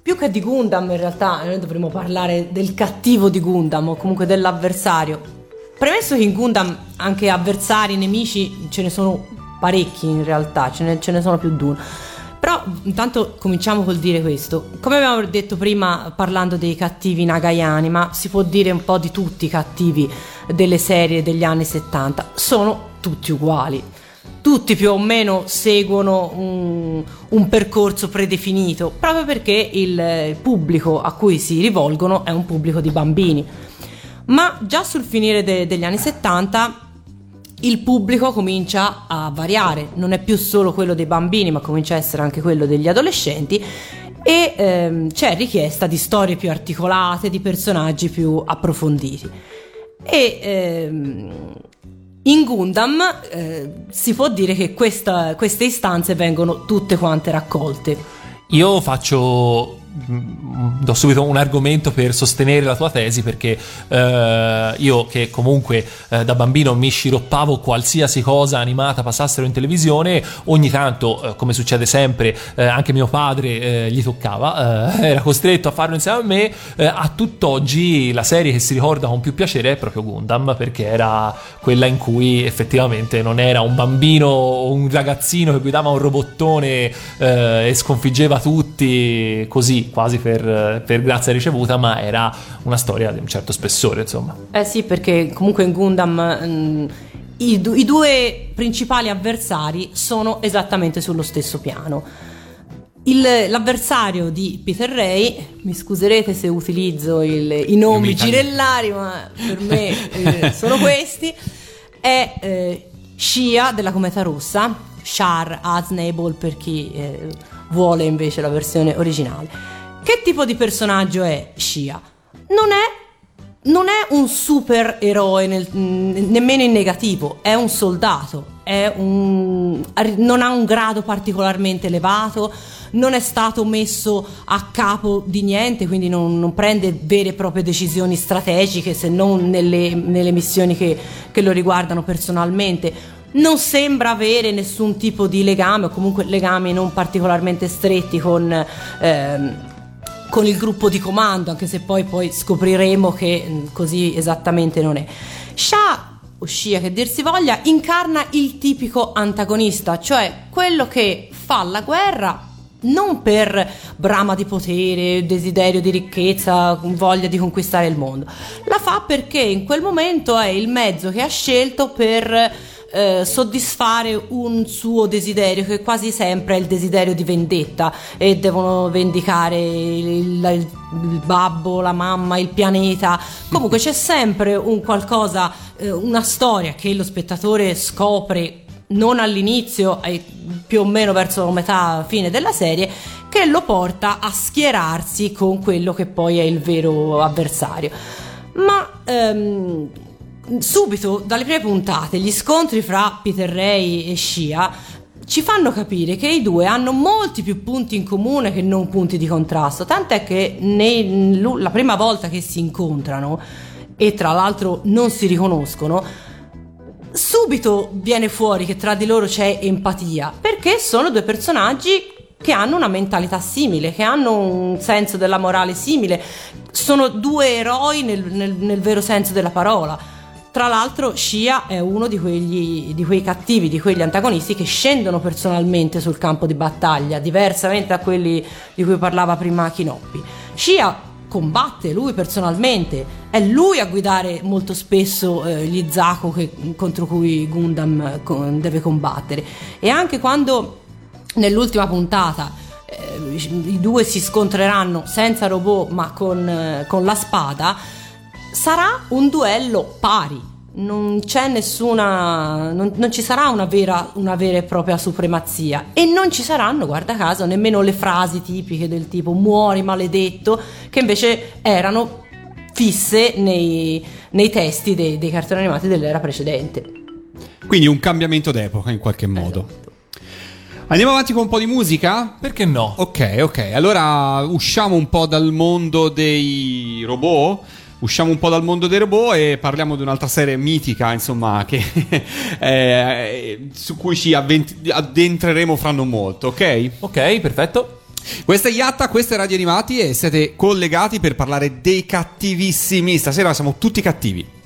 più che di Gundam in realtà noi dovremmo parlare del cattivo di Gundam o comunque dell'avversario. Premesso che in Gundam anche avversari, nemici ce ne sono parecchi in realtà, ce ne, ce ne sono più di uno. Però intanto cominciamo col dire questo. Come abbiamo detto prima parlando dei cattivi nagayani, ma si può dire un po' di tutti i cattivi delle serie degli anni 70, sono tutti uguali tutti più o meno seguono un, un percorso predefinito, proprio perché il, pubblico a cui si rivolgono è un pubblico di bambini. Ma già sul finire de- degli anni 70 il pubblico comincia a variare, non è più solo quello dei bambini, ma comincia a essere anche quello degli adolescenti e ehm, c'è richiesta di storie più articolate, di personaggi più approfonditi. E ehm, in Gundam eh, si può dire che questa- queste istanze vengono tutte quante raccolte. Io faccio. Mm, Do subito un argomento per sostenere la tua tesi perché eh, io che comunque eh, da bambino mi sciroppavo qualsiasi cosa animata passassero in televisione, ogni tanto, eh, come succede sempre, eh, anche mio padre eh, gli toccava, eh, era costretto a farlo insieme a me, a tutt'oggi la serie che si ricorda con più piacere è proprio Gundam perché era quella in cui effettivamente non era un bambino o un ragazzino che guidava un robottone e sconfiggeva tutti così, quasi per, per grazia ricevuta, ma era una storia di un certo spessore, insomma. Eh sì, perché comunque in Gundam mm, i, du- i due principali avversari sono esattamente sullo stesso piano. Il- l'avversario di Peter Ray, mi scuserete se utilizzo il- i nomi girellari, ma per me eh, sono questi, è eh, Shia della Cometa Rossa, Shar Aznable per chi eh, vuole invece la versione originale. Che tipo di personaggio è Shia? Non è non è un supereroe nel- nemmeno in negativo, è un soldato, è un- non ha un grado particolarmente elevato, non è stato messo a capo di niente, quindi non, non prende vere e proprie decisioni strategiche se non nelle, nelle missioni che, che lo riguardano personalmente. Non sembra avere nessun tipo di legame o comunque legami non particolarmente stretti con... ehm, con il gruppo di comando, anche se poi, poi scopriremo che mh, così esattamente non è. Shah, o Shia che dir si voglia, incarna il tipico antagonista, cioè quello che fa la guerra non per brama di potere, desiderio di ricchezza, voglia di conquistare il mondo. La fa perché in quel momento è il mezzo che ha scelto per eh, soddisfare un suo desiderio che quasi sempre è il desiderio di vendetta e devono vendicare il, il- il babbo, la mamma, il pianeta. Comunque c'è sempre un qualcosa, eh, una storia che lo spettatore scopre non all'inizio, più o meno verso metà fine della serie, che lo porta a schierarsi con quello che poi è il vero avversario. Ma ehm, subito, dalle prime puntate, gli scontri fra Peter Ray e Shia ci fanno capire che i due hanno molti più punti in comune che non punti di contrasto, tant'è che nei- la prima volta che si incontrano e tra l'altro non si riconoscono, subito viene fuori che tra di loro c'è empatia, perché sono due personaggi che hanno una mentalità simile, che hanno un senso della morale simile, sono due eroi nel, nel- nel vero senso della parola. Tra l'altro Shia è uno di, quegli, di quei cattivi, di quegli antagonisti che scendono personalmente sul campo di battaglia, diversamente da quelli di cui parlava prima Kinoppi. Shia combatte lui personalmente, è lui a guidare molto spesso eh, gli Zaku che- contro cui Gundam eh, co- deve combattere. E anche quando nell'ultima puntata eh, i due si scontreranno senza robot ma con, eh, con la spada, sarà un duello pari. Non c'è nessuna. Non, non ci sarà una vera, una vera e propria supremazia. E non ci saranno, guarda caso, nemmeno le frasi tipiche del tipo muori maledetto, che invece erano fisse nei, nei testi dei, dei cartoni animati dell'era precedente. Quindi un cambiamento d'epoca in qualche modo. Andiamo avanti con un po' di musica? Perché no? Ok, ok. Allora usciamo un po' dal mondo dei robot. Usciamo un po' dal mondo dei robot e parliamo di un'altra serie mitica, insomma, che, eh, su cui ci avvent- addentreremo fra non molto, ok? Ok, perfetto. Questa è Yatta, questa è Radio Animati e siete collegati per parlare dei cattivissimi. Stasera siamo tutti cattivi.「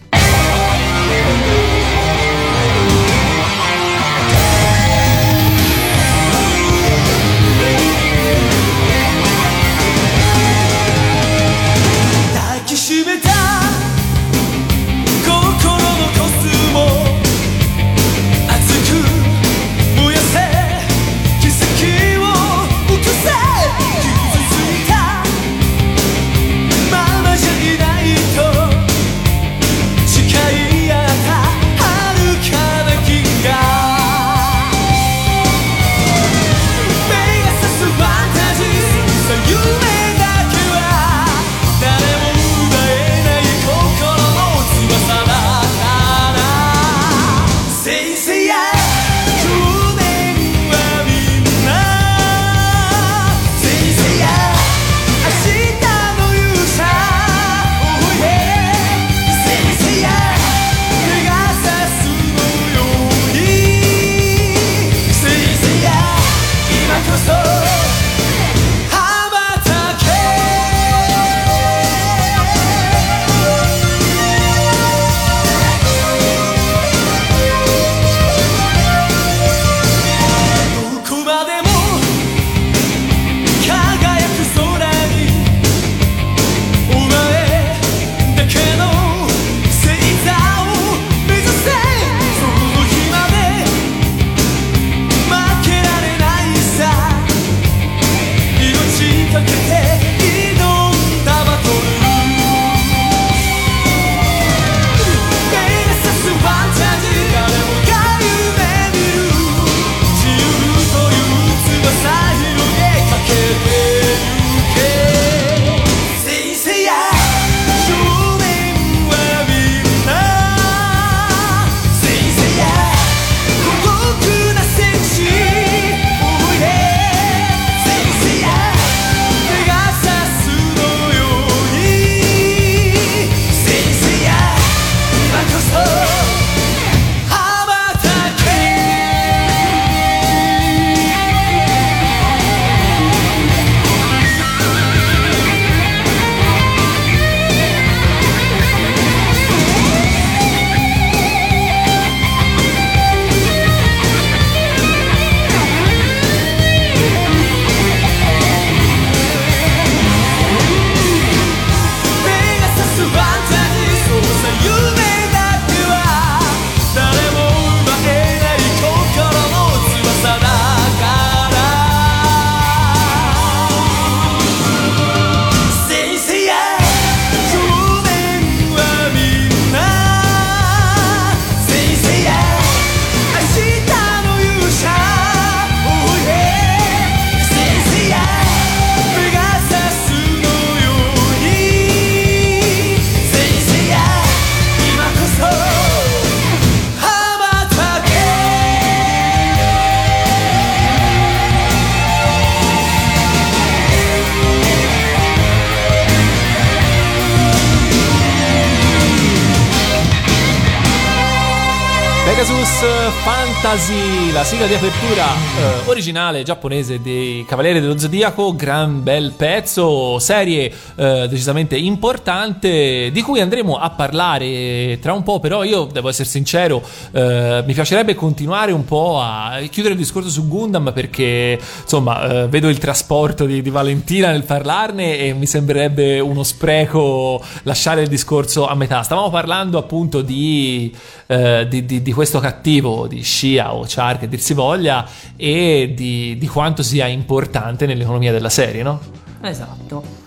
Quase. La sigla di apertura eh, originale giapponese dei Cavalieri dello Zodiaco, gran bel pezzo, serie eh, decisamente importante di cui andremo a parlare tra un po', però io devo essere sincero, eh, mi piacerebbe continuare un po' a chiudere il discorso su Gundam perché insomma eh, vedo il trasporto di, di Valentina nel parlarne e mi sembrerebbe uno spreco lasciare il discorso a metà. Stavamo parlando appunto di, eh, di, di- di questo cattivo, di Shia o Char che dir si voglia, e di, di quanto sia importante nell'economia della serie, no? Esatto.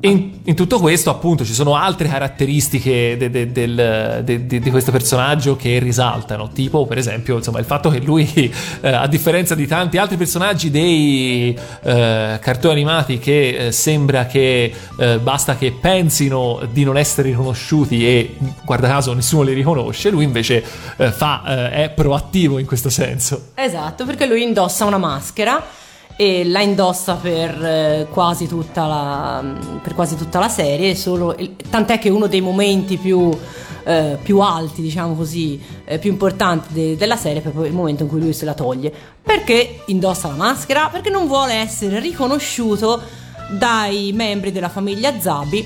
In, in tutto questo, appunto, ci sono altre caratteristiche de- de- de- de- di questo personaggio che risaltano, tipo per esempio insomma, il fatto che lui, eh, a differenza di tanti altri personaggi dei eh, cartoni animati, che eh, sembra che eh, basta che pensino di non essere riconosciuti e guarda caso nessuno li riconosce, lui invece eh, fa, eh, è proattivo in questo senso. Esatto, perché lui indossa una maschera e la indossa per, eh, quasi, tutta la, quasi tutta la serie, solo, tant'è che uno dei momenti più, eh, più alti, diciamo così, eh, più importanti de- della serie è proprio il momento in cui lui se la toglie. Perché indossa la maschera? Perché non vuole essere riconosciuto dai membri della famiglia Zabi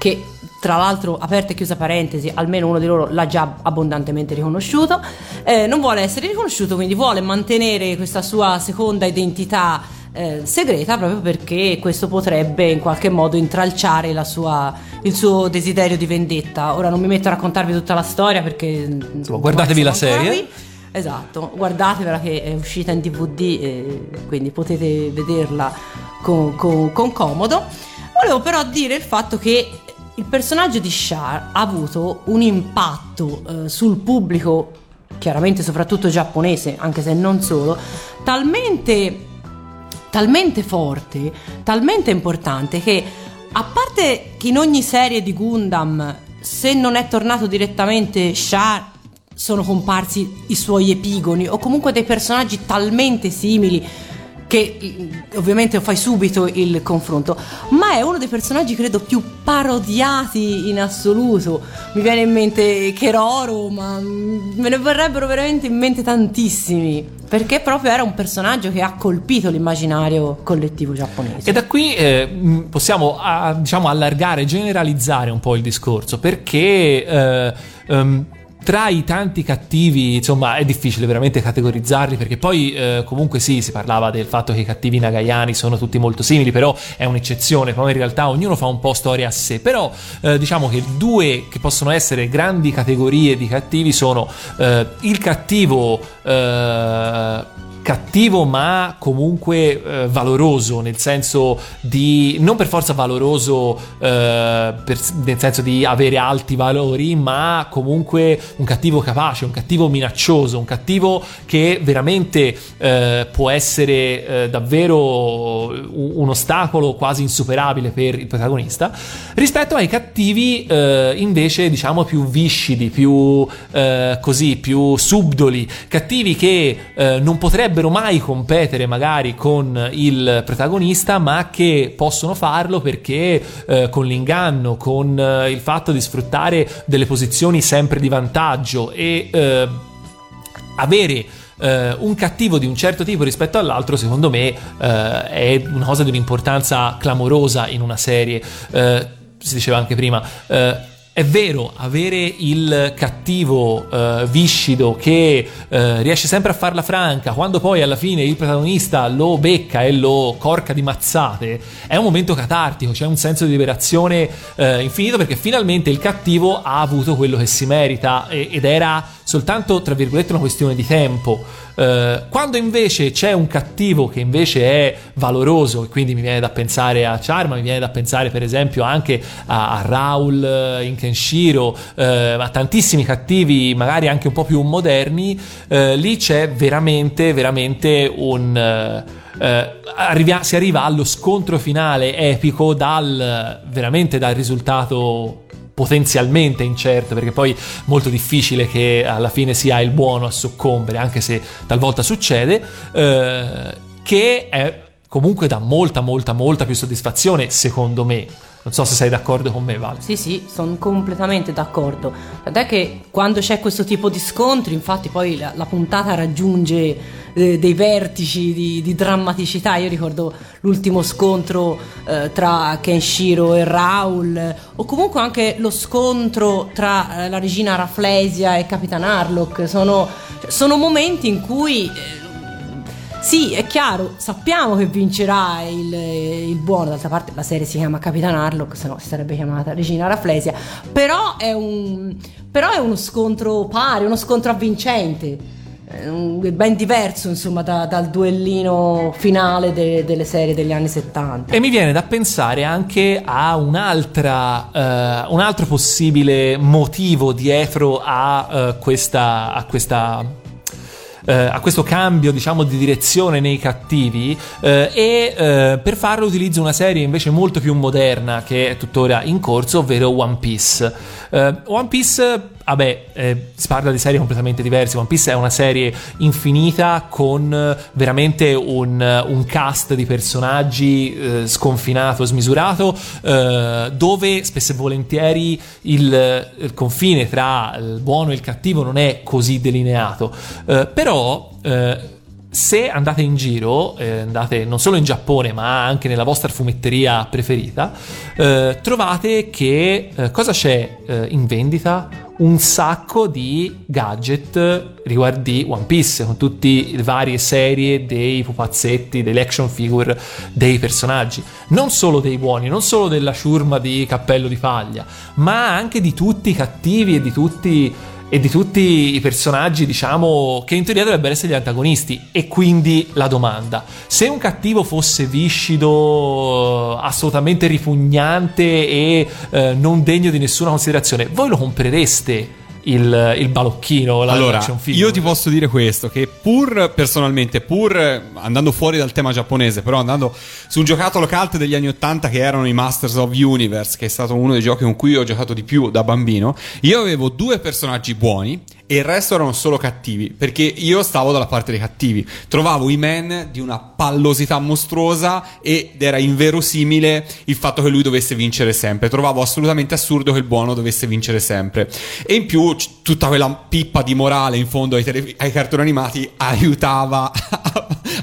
che tra l'altro, aperta e chiusa parentesi, almeno uno di loro l'ha già abbondantemente riconosciuto, eh, non vuole essere riconosciuto, quindi vuole mantenere questa sua seconda identità eh, segreta proprio perché questo potrebbe in qualche modo intralciare la sua- il suo desiderio di vendetta. Ora non mi metto a raccontarvi tutta la storia perché... Insomma, guardatevi la serie. Esatto, guardatevela che è uscita in DVD, e quindi potete vederla con, con- con comodo. Volevo però dire il fatto che il personaggio di Shar ha avuto un impatto eh, sul pubblico, chiaramente soprattutto giapponese, anche se non solo, talmente, talmente forte, talmente importante che a parte che in ogni serie di Gundam, se non è tornato direttamente Shar, sono comparsi i suoi epigoni o comunque dei personaggi talmente simili che mm, ovviamente fai subito il confronto, ma è uno dei personaggi credo più parodiati in assoluto. Mi viene in mente Keroro, ma mm, me ne verrebbero veramente in mente tantissimi, perché proprio era un personaggio che ha colpito l'immaginario collettivo giapponese. E da qui eh, mh, possiamo ah, diciamo allargare, generalizzare un po' il discorso perché eh, ehm, tra i tanti cattivi, insomma, è difficile veramente categorizzarli perché poi eh, comunque sì, si parlava del fatto che i cattivi nagayani sono tutti molto simili, però è un'eccezione, poi in realtà ognuno fa un po' storia a sé, però eh, diciamo che due che possono essere grandi categorie di cattivi sono eh, il cattivo eh, cattivo ma comunque eh, valoroso nel senso di non per forza valoroso eh, per- nel senso di avere alti valori ma comunque un cattivo capace un cattivo minaccioso un cattivo che veramente eh, può essere eh, davvero un, un ostacolo quasi insuperabile per il protagonista rispetto ai cattivi eh, invece diciamo più viscidi più eh, così più subdoli cattivi che non potrebbero mai competere magari con il protagonista ma che possono farlo perché eh, con l'inganno con eh, il fatto di sfruttare delle posizioni sempre di vantaggio e eh, avere eh, un cattivo di un certo tipo rispetto all'altro, secondo me, eh, è una cosa di un'importanza clamorosa in una serie. Eh, si diceva anche prima. È vero, avere il cattivo eh, viscido che eh, riesce sempre a farla franca, quando poi alla fine il protagonista lo becca e lo corca di mazzate, è un momento catartico, c'è un senso di liberazione eh, infinito perché finalmente il cattivo ha avuto quello che si merita ed era soltanto, tra virgolette, una questione di tempo. Eh, quando invece c'è un cattivo che invece è valoroso, e quindi mi viene da pensare a Charma, mi viene da pensare per esempio anche a, a Raul eh, in Kenshiro, eh, a tantissimi cattivi, magari anche un po' più moderni, eh, lì c'è veramente, veramente un. eh, eh, arrivia- si arriva allo scontro finale epico dal veramente dal risultato potenzialmente incerto perché poi è molto difficile che alla fine sia il buono a soccombere anche se talvolta succede eh, che è comunque dà molta molta molta più soddisfazione secondo me Non so se sei d'accordo con me, Vale. Sì, sì, sono completamente d'accordo. Tant'è che quando c'è questo tipo di scontri, infatti poi la, la puntata raggiunge eh, dei vertici di, di drammaticità. Io ricordo l'ultimo scontro eh, tra Kenshiro e Raul, eh, o comunque anche lo scontro tra eh, la regina Raflesia e Capitan Harlock. Sono, cioè, sono momenti in cui... sì, è chiaro, sappiamo che vincerà il, il buono, d'altra parte la serie si chiama Capitan Harlock, se no si sarebbe chiamata Regina Raflesia, però è, un, però è uno scontro pari, uno scontro avvincente, ben diverso insomma da- dal duellino finale de- delle serie degli anni 70. E mi viene da pensare anche a un'altra, eh, un altro possibile motivo dietro a eh, questa. A questa eh, a questo cambio diciamo di direzione nei cattivi eh, e eh, per farlo utilizzo una serie invece molto più moderna che è tuttora in corso ovvero One Piece. Eh, One Piece vabbè eh, si parla di serie completamente diverse. One Piece è una serie infinita con eh, veramente un, un cast di personaggi eh, sconfinato smisurato eh, dove spesso e volentieri il, il confine tra il buono e il cattivo non è così delineato. Eh, però eh, se andate in giro, eh, andate non solo in Giappone ma anche nella vostra fumetteria preferita, eh, trovate che eh, cosa c'è eh, in vendita? Un sacco di gadget riguardi One Piece, con tutte le varie serie dei pupazzetti, delle action figure dei personaggi. Non solo dei buoni, non solo della ciurma di cappello di paglia, ma anche di tutti i cattivi e di tutti e di tutti i personaggi, diciamo, che in teoria dovrebbero essere gli antagonisti. E quindi la domanda: se un cattivo fosse viscido, assolutamente ripugnante e eh, non degno di nessuna considerazione, voi lo comprereste? Il, il balocchino, la Allora, figure? io ti posso dire questo: che pur personalmente, pur andando fuori dal tema giapponese, però andando su un giocattolo cult degli anni 80 che erano i Masters of Universe, che è stato uno dei giochi con cui ho giocato di più da bambino, io avevo due personaggi buoni e il resto erano solo cattivi, perché io stavo dalla parte dei cattivi. Trovavo i men di una pallosità mostruosa ed era inverosimile il fatto che lui dovesse vincere sempre. Trovavo assolutamente assurdo che il buono dovesse vincere sempre. E in più tutta quella pippa di morale in fondo ai, tele- ai cartoni animati aiutava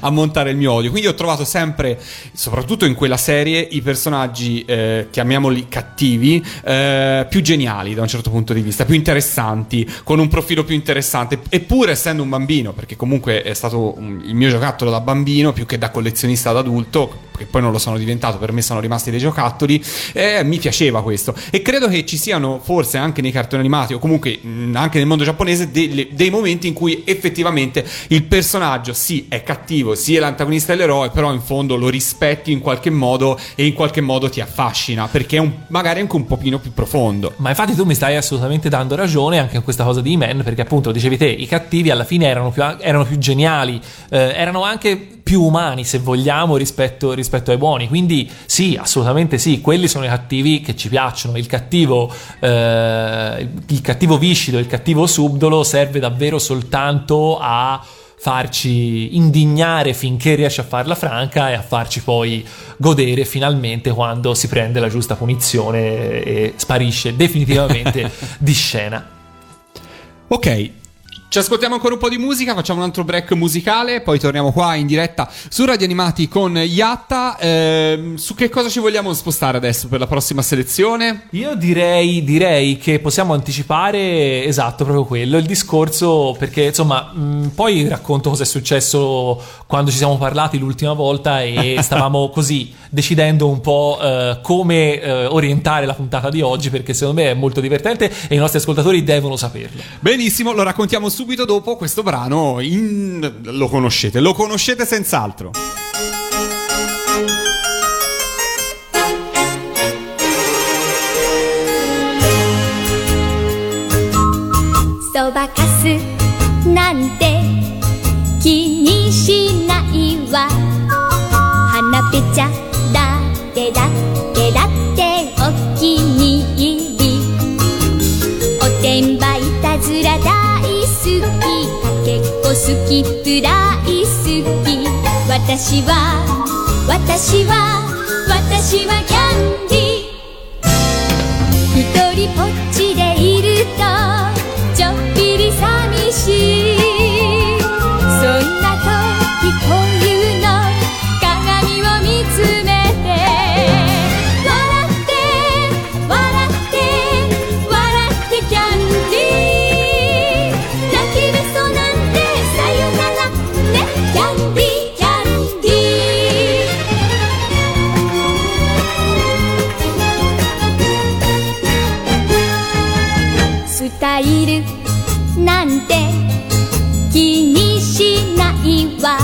a, montare il mio odio. Quindi ho trovato sempre, soprattutto in quella serie, i personaggi, eh, chiamiamoli cattivi, eh, più geniali da un certo punto di vista, più interessanti, con un profilo più interessante. Eppure essendo un bambino, perché comunque è stato un- il mio giocattolo da bambino più che da collezionista ad adulto, che poi non lo sono diventato, per me sono rimasti dei giocattoli, eh, mi piaceva questo. E credo che ci siano forse anche nei cartoni animati o comunque mh, anche nel mondo giapponese delle- dei momenti in cui effettivamente il personaggio sì è cattivo, sì è l'antagonista e l'eroe, però in fondo lo rispetti in qualche modo e in qualche modo ti affascina, perché è un- magari anche un pochino più profondo. Ma infatti tu mi stai assolutamente dando ragione anche in questa cosa di Men, perché appunto dicevi te, i cattivi alla fine erano più, erano più geniali, eh, erano anche più umani se vogliamo rispetto, rispetto ai buoni, quindi sì, assolutamente sì, quelli sono i cattivi che ci piacciono, il cattivo, eh, il cattivo viscido, il cattivo subdolo serve davvero soltanto a farci indignare finché riesce a farla franca e a farci poi godere finalmente quando si prende la giusta punizione e sparisce definitivamente di scena. Ok. Ci ascoltiamo ancora un po' di musica, facciamo un altro break musicale, poi torniamo qua in diretta su Radio Animati con Yatta. Ehm, su che cosa ci vogliamo spostare adesso per la prossima selezione? Io direi, direi che possiamo anticipare esatto proprio quello, il discorso perché insomma mh, poi racconto cosa è successo quando ci siamo parlati l'ultima volta e stavamo così decidendo un po' eh, come eh, orientare la puntata di oggi perché secondo me è molto divertente e i nostri ascoltatori devono saperlo. Benissimo, lo raccontiamo subito dopo questo brano. in- Lo conoscete, lo conoscete senz'altro. そばかすなんて気にしない 好きプライたし私は私は私はキャンディー。一人ぽっちは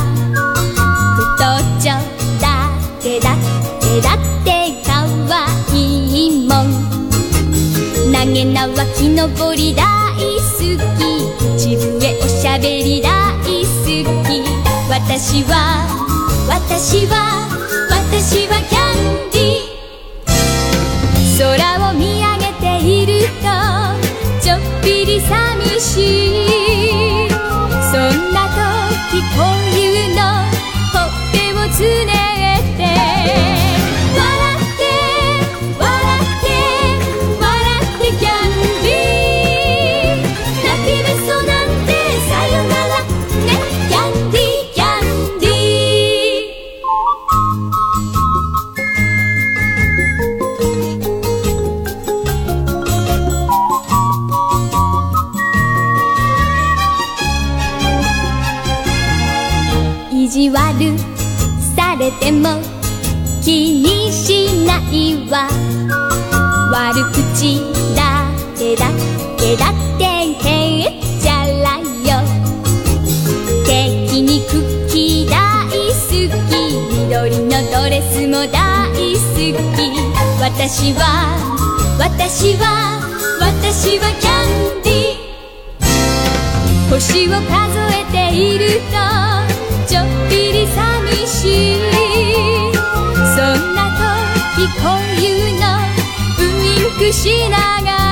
太っちょだってだってだってかわいいもん。なげなわきのぼりだいすき。ちぶえおしゃべりだいすき。わたしはわたしはわたしはキャンディ空をみあげているとちょっぴりさみしい。ないわ悪口だってだってだってへっちゃらよ。敵にクッキー大好き。緑のドレスも大好き。私は私は私はキャンディー。星を数えているとちょっぴり寂しい。時こういうのウインクしながら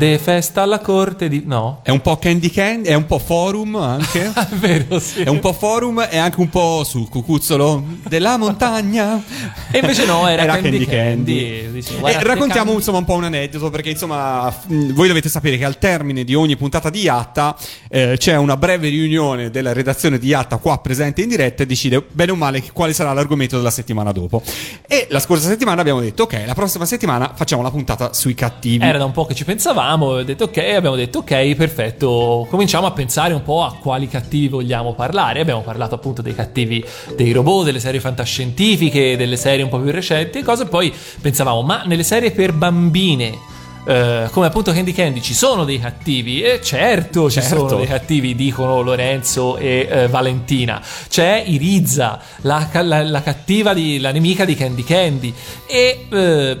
Grande festa alla corte di... No? È un po' Candy Candy, è un po' forum anche. È vero, sì. È un po' forum e anche un po' sul cucuzzolo della montagna. E invece no, era Candy Candy. Dice, E guardate, raccontiamo Candy. insomma un po' un aneddoto perché insomma voi dovete sapere che al termine di ogni puntata di Yatta eh, c'è una breve riunione della redazione di Yatta qua presente in diretta e decide bene o male quale sarà l'argomento della settimana dopo. E la scorsa settimana abbiamo detto ok, la prossima settimana facciamo la puntata sui cattivi. Era da un po' che ci pensavamo, ho detto ok, abbiamo detto ok, perfetto, cominciamo a pensare un po' a quali cattivi vogliamo parlare. Abbiamo parlato appunto dei cattivi dei robot, delle serie fantascientifiche, delle serie un po' più recenti e cose, poi pensavamo, ma nelle serie per bambine... eh, come appunto Candy Candy ci sono dei cattivi? E certo, ci Certo. sono dei cattivi dicono Lorenzo e eh, Valentina. C'è Irizza la, la- la cattiva di, la nemica di Candy Candy. E eh,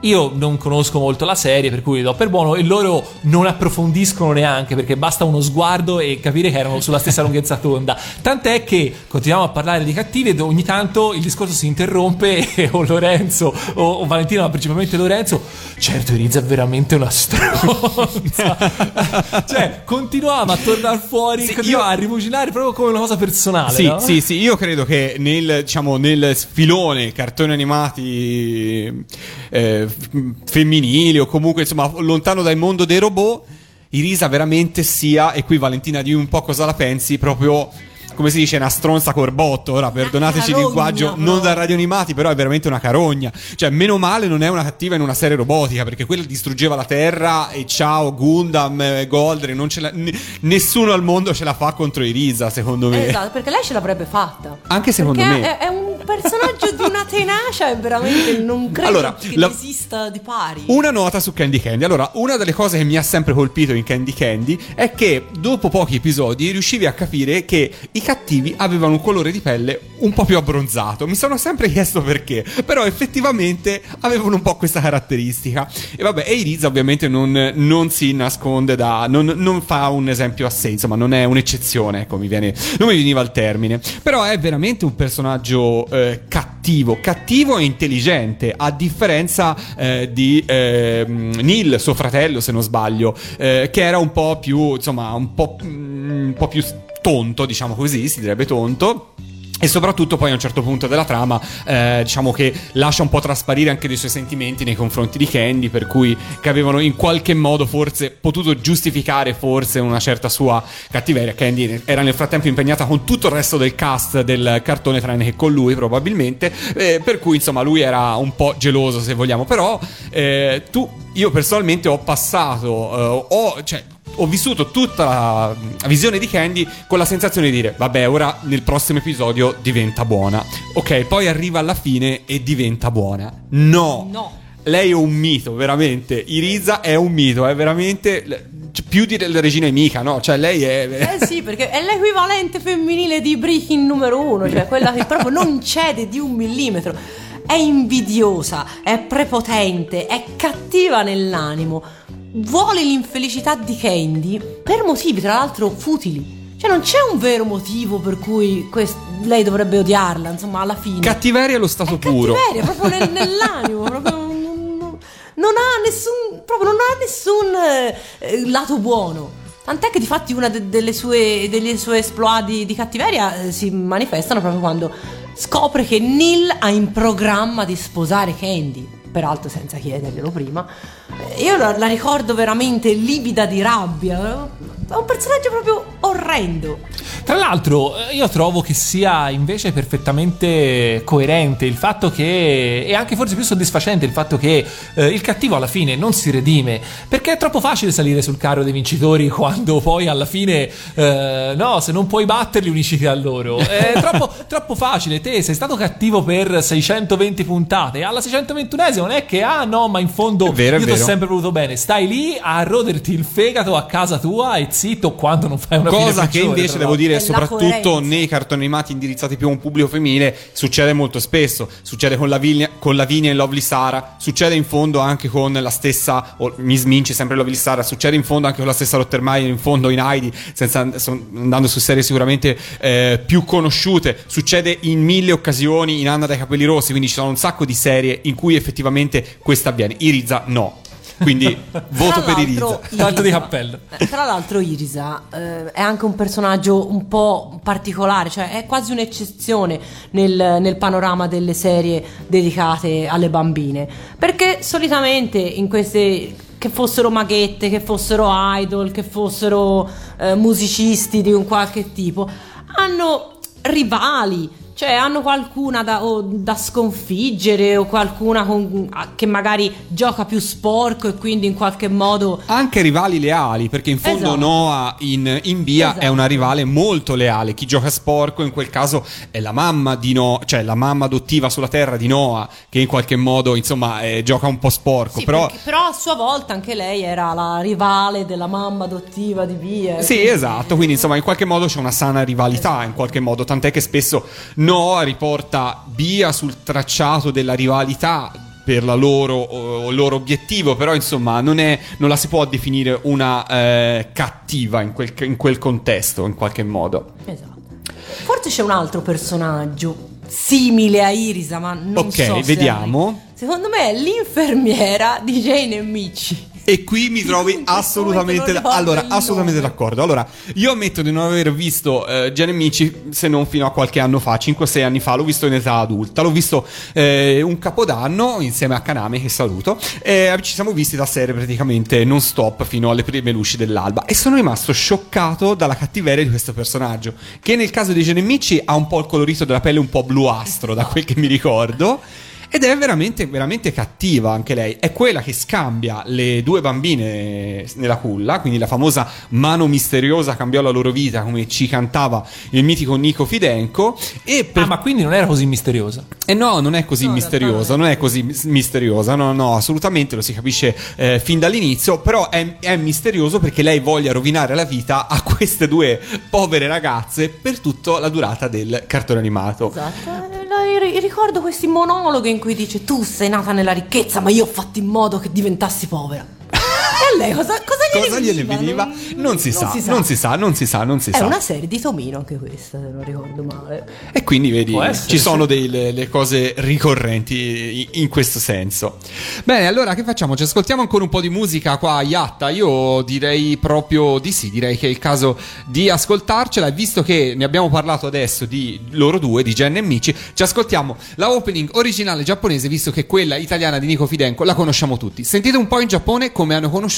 io non conosco molto la serie, per cui do per buono e loro non approfondiscono neanche perché basta uno sguardo e capire che erano sulla stessa lunghezza d'onda. Tant'è che continuiamo a parlare di cattivi ed ogni tanto il discorso si interrompe e o Lorenzo o, o Valentino, ma principalmente Lorenzo, certo Irizza è veramente una stronza. cioè, continuavamo a tornare fuori, Sì, continuavamo io- a rimuginare proprio come una cosa personale. Sì, no? sì, sì, io credo che nel, diciamo, nel filone cartoni animati eh, femminili o comunque insomma lontano dal mondo dei robot, Irisa veramente sia, e qui Valentina di un po' cosa la pensi, proprio come si dice, una stronza corbotto. Ora, perdonateci il linguaggio proprio. non da radio animati, però è veramente una carogna. Cioè, meno male non è una cattiva in una serie robotica, perché quella distruggeva la Terra e ciao, Gundam, eh, Goldre, non ce la- n- nessuno al mondo ce la fa contro Irisa, secondo me. Esatto, perché lei ce l'avrebbe fatta. Anche secondo Perché me. È, è un personaggio di una tenacia e veramente non credo Allora, che la- esista di pari. Una nota su Candy Candy. Allora, una delle cose che mi ha sempre colpito in Candy Candy è che dopo pochi episodi riuscivi a capire che i cattivi avevano un colore di pelle un po' più abbronzato. Mi sono sempre chiesto perché, però effettivamente avevano un po' questa caratteristica. E vabbè, e Iriza ovviamente non, non si nasconde da... Non, non fa un esempio a sé, insomma, non è un'eccezione, ecco, mi viene, non mi veniva il termine. Però è veramente un personaggio eh, cattivo, cattivo e intelligente, a differenza eh, di ehm, Neil, suo fratello, se non sbaglio, eh, che era un po' più, insomma, un po', mm, un po' più tonto, diciamo così, si direbbe tonto. E soprattutto poi a un certo punto della trama, eh, diciamo che lascia un po' trasparire anche dei suoi sentimenti nei confronti di Candy, per cui che avevano in qualche modo forse potuto giustificare forse una certa sua cattiveria. Candy era nel frattempo impegnata con tutto il resto del cast del cartone, tranne che con lui probabilmente, eh, per cui insomma lui era un po' geloso se vogliamo, però eh, tu, io personalmente ho passato, eh, ho, cioè, ho vissuto tutta la visione di Candy con la sensazione di dire vabbè ora nel prossimo episodio diventa buona ok poi arriva alla fine e diventa buona no No. lei è un mito veramente Iriza è un mito è veramente più di della regina Mika no cioè lei è Eh sì, perché è l'equivalente femminile di Breaking numero uno, cioè quella che proprio non cede di un millimetro. È invidiosa, è prepotente, è cattiva nell'animo. Vuole l'infelicità di Candy per motivi, tra l'altro, futili. Cioè, non c'è un vero motivo per cui quest- lei dovrebbe odiarla, insomma, alla fine. cattiveria allo stato È puro cattiveria, proprio nel- nell'animo, proprio non, non- ha nessun, proprio non ha nessun eh, lato buono. Tant'è che difatti una de- delle sue, delle sue esplodi di cattiveria eh, si manifestano proprio quando scopre che Neil ha in programma di sposare Candy. Peraltro senza chiederglielo prima. Eh, Io la, la ricordo veramente livida di rabbia. È un personaggio proprio orrendo. Tra l'altro, eh, io trovo che sia invece perfettamente coerente il fatto che, e anche forse più soddisfacente il fatto che eh, il cattivo alla fine non si redime, perché è troppo facile salire sul carro dei vincitori quando poi alla fine, eh, no, se non puoi batterli unisciti a loro. È troppo, troppo facile, te sei stato cattivo per 620 puntate, alla 621esima non è che, ah no, ma in fondo È vero, è io ti ho sempre voluto bene, stai lì a roderti il fegato a casa tua e zitto quando non fai una Cosa che peggiore, invece devo dire, la soprattutto coerenza. nei cartoni animati indirizzati più a un pubblico femminile, succede molto spesso. Succede con Lavinia, con Lavinia e Lovely Sara, succede in fondo anche con la stessa o Miss Minci, sempre Lovely Sara, succede in fondo anche con la stessa Rottermeier, in fondo in Heidi, senza, andando su serie sicuramente eh, più conosciute. Succede in mille occasioni in Anna dai capelli rossi, quindi ci sono un sacco di serie in cui effettivamente questo avviene. Iriza no. Quindi voto per l'altro, Tanto di Irisa- cappello. eh, Tra l'altro, Irisa eh, è anche un personaggio un po' particolare, cioè è quasi un'eccezione nel, nel panorama delle serie dedicate alle bambine. Perché solitamente in queste. Che fossero maghette, che fossero idol, che fossero eh, musicisti di un qualche tipo, hanno rivali, cioè hanno qualcuna da, o da sconfiggere o qualcuna con- che magari gioca più sporco e quindi in qualche modo Anche rivali leali, perché in fondo Esatto. Noah in, in Bia Esatto. è una rivale molto leale. Chi gioca sporco in quel caso è la mamma di Noah, cioè la mamma adottiva sulla terra di Noah, che in qualche modo insomma eh, gioca un po' sporco. Sì, però perché- però a sua volta anche lei era la rivale della mamma adottiva di Bia. Sì, esatto, quindi insomma in qualche modo c'è una sana rivalità, in qualche modo, tant'è che spesso Noah riporta Bia sul tracciato della rivalità per la loro, il loro obiettivo, però insomma non, è, non la si può definire una eh, cattiva in quel, in quel contesto, in qualche modo. Esatto. Forse c'è un altro personaggio simile a Irisa, ma non Ok, so se vediamo. Secondo me è l'infermiera di Jane e Michi. E qui mi trovi assolutamente, ricordo allora, assolutamente d'accordo. Allora, io ammetto di non aver visto eh, Gian e Mici se non fino a qualche anno fa, 5-6 anni fa, l'ho visto in età adulta. L'ho visto eh, un capodanno insieme a Kaname, che saluto. E ci siamo visti da serie praticamente non stop fino alle prime luci dell'alba. E sono rimasto scioccato dalla cattiveria di questo personaggio. Che nel caso di Gian e Mici ha un po' il colorito della pelle un po' bluastro, da quel che mi ricordo. Ed è veramente, veramente cattiva anche lei. È quella che scambia le due bambine nella culla, quindi la famosa mano misteriosa cambiò la loro vita, come ci cantava il mitico Nico Fidenco. E per... Ah, ma quindi non era così misteriosa. Eh no, non è così No, misteriosa, non è così mis- misteriosa, no, no, assolutamente lo si capisce eh, fin dall'inizio, però è, è misterioso perché lei voglia rovinare la vita a queste due povere ragazze per tutta la durata del cartone animato. Esatto. Ricordo questi monologhi in cui dice tu sei nata nella ricchezza, ma io ho fatto in modo che diventassi povera. A lei cosa, cosa gliene Cosa gliene veniva? veniva? Non- Non si sa, non si sa, non si sa, non si È sa. una serie di Tomino anche questa, se non ricordo male. E quindi vedi, essere, ci sono delle le cose ricorrenti in, questo senso. Bene, allora che facciamo? Ci ascoltiamo ancora un po' di musica qua a Yatta? Io direi proprio di sì, direi che è il caso di ascoltarcela. E visto che ne abbiamo parlato adesso di loro due, di Gen e Michi, ci ascoltiamo la opening originale giapponese, visto che quella italiana di Nico Fidenco la conosciamo tutti. Sentite un po' in Giappone come hanno conosciuto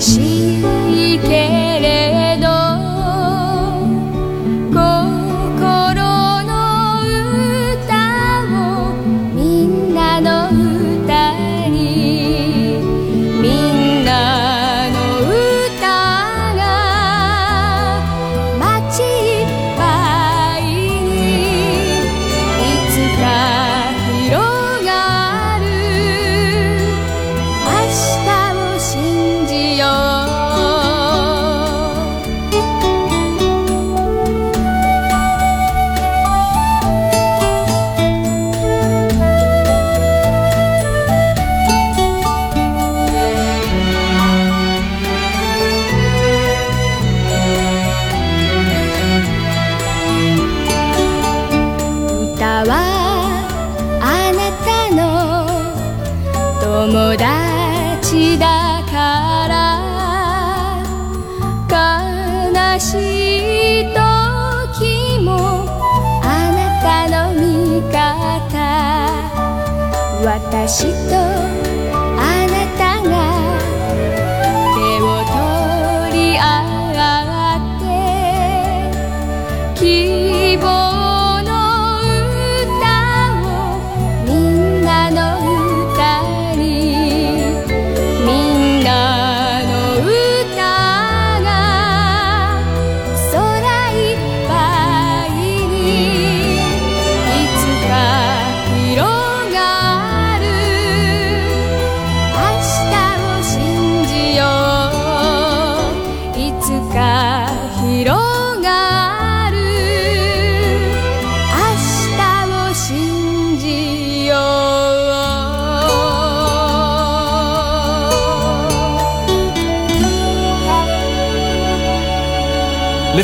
しいけれど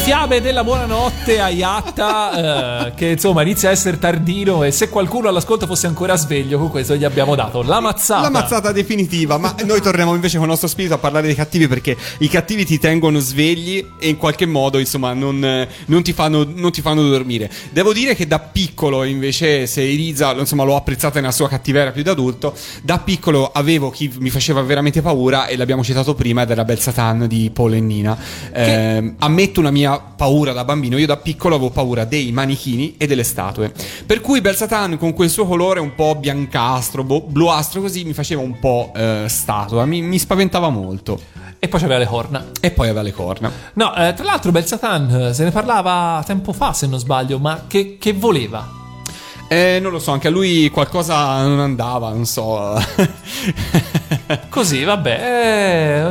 fiabe della buonanotte a Yatta, eh, che insomma inizia a essere tardino e se qualcuno all'ascolto fosse ancora sveglio, con questo gli abbiamo dato la mazzata. La mazzata definitiva, ma noi torniamo invece con il nostro spirito a parlare dei cattivi perché i cattivi ti tengono svegli e in qualche modo, insomma, non, non ti, fanno, non ti fanno dormire. Devo dire che da piccolo, invece, se Iriza, insomma, l'ho apprezzata nella sua cattiveria più da adulto, da piccolo avevo chi mi faceva veramente paura e l'abbiamo citato prima ed era Bel Satan di Paul e Nina. Eh, ammetto una mia paura da bambino, io da piccolo avevo paura dei manichini e delle statue. Per cui Bel Satan con quel suo colore un po' biancastro, bo- bluastro così mi faceva un po' eh, statua, mi, mi spaventava molto. E poi c'aveva le corna. E poi aveva le corna. No, eh, tra l'altro Bel Satan eh, se ne parlava tempo fa, se non sbaglio, ma che, che voleva? Eh, non lo so, anche a lui qualcosa non andava, non so. Così, vabbè.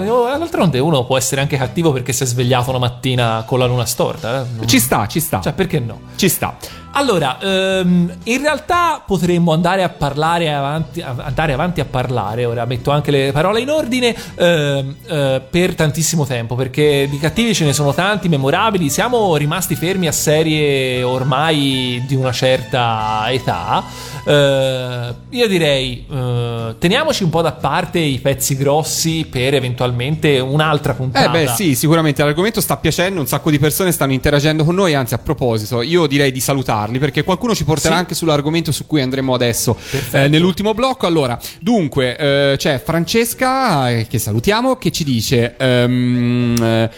eh, oh, d'altronde uno può essere anche cattivo perché si è svegliato una mattina con la luna storta. eh. Ci sta, ci sta. Cioè, perché no? Ci sta. Allora, ehm, in realtà potremmo andare a parlare avanti, andare avanti a parlare, ora metto anche le parole in ordine, ehm, eh, per tantissimo tempo, perché di cattivi ce ne sono tanti, memorabili, siamo rimasti fermi a serie ormai di una certa età. Eh, io direi, eh, teniamoci un po' da parte i pezzi grossi per eventualmente un'altra puntata. Eh beh sì, sicuramente l'argomento sta piacendo, un sacco di persone stanno interagendo con noi, anzi a proposito io direi di salutarli perché qualcuno ci porterà Sì. anche sull'argomento su cui andremo adesso eh, nell'ultimo blocco. Allora, dunque eh, c'è Francesca eh, che salutiamo che ci dice... eh,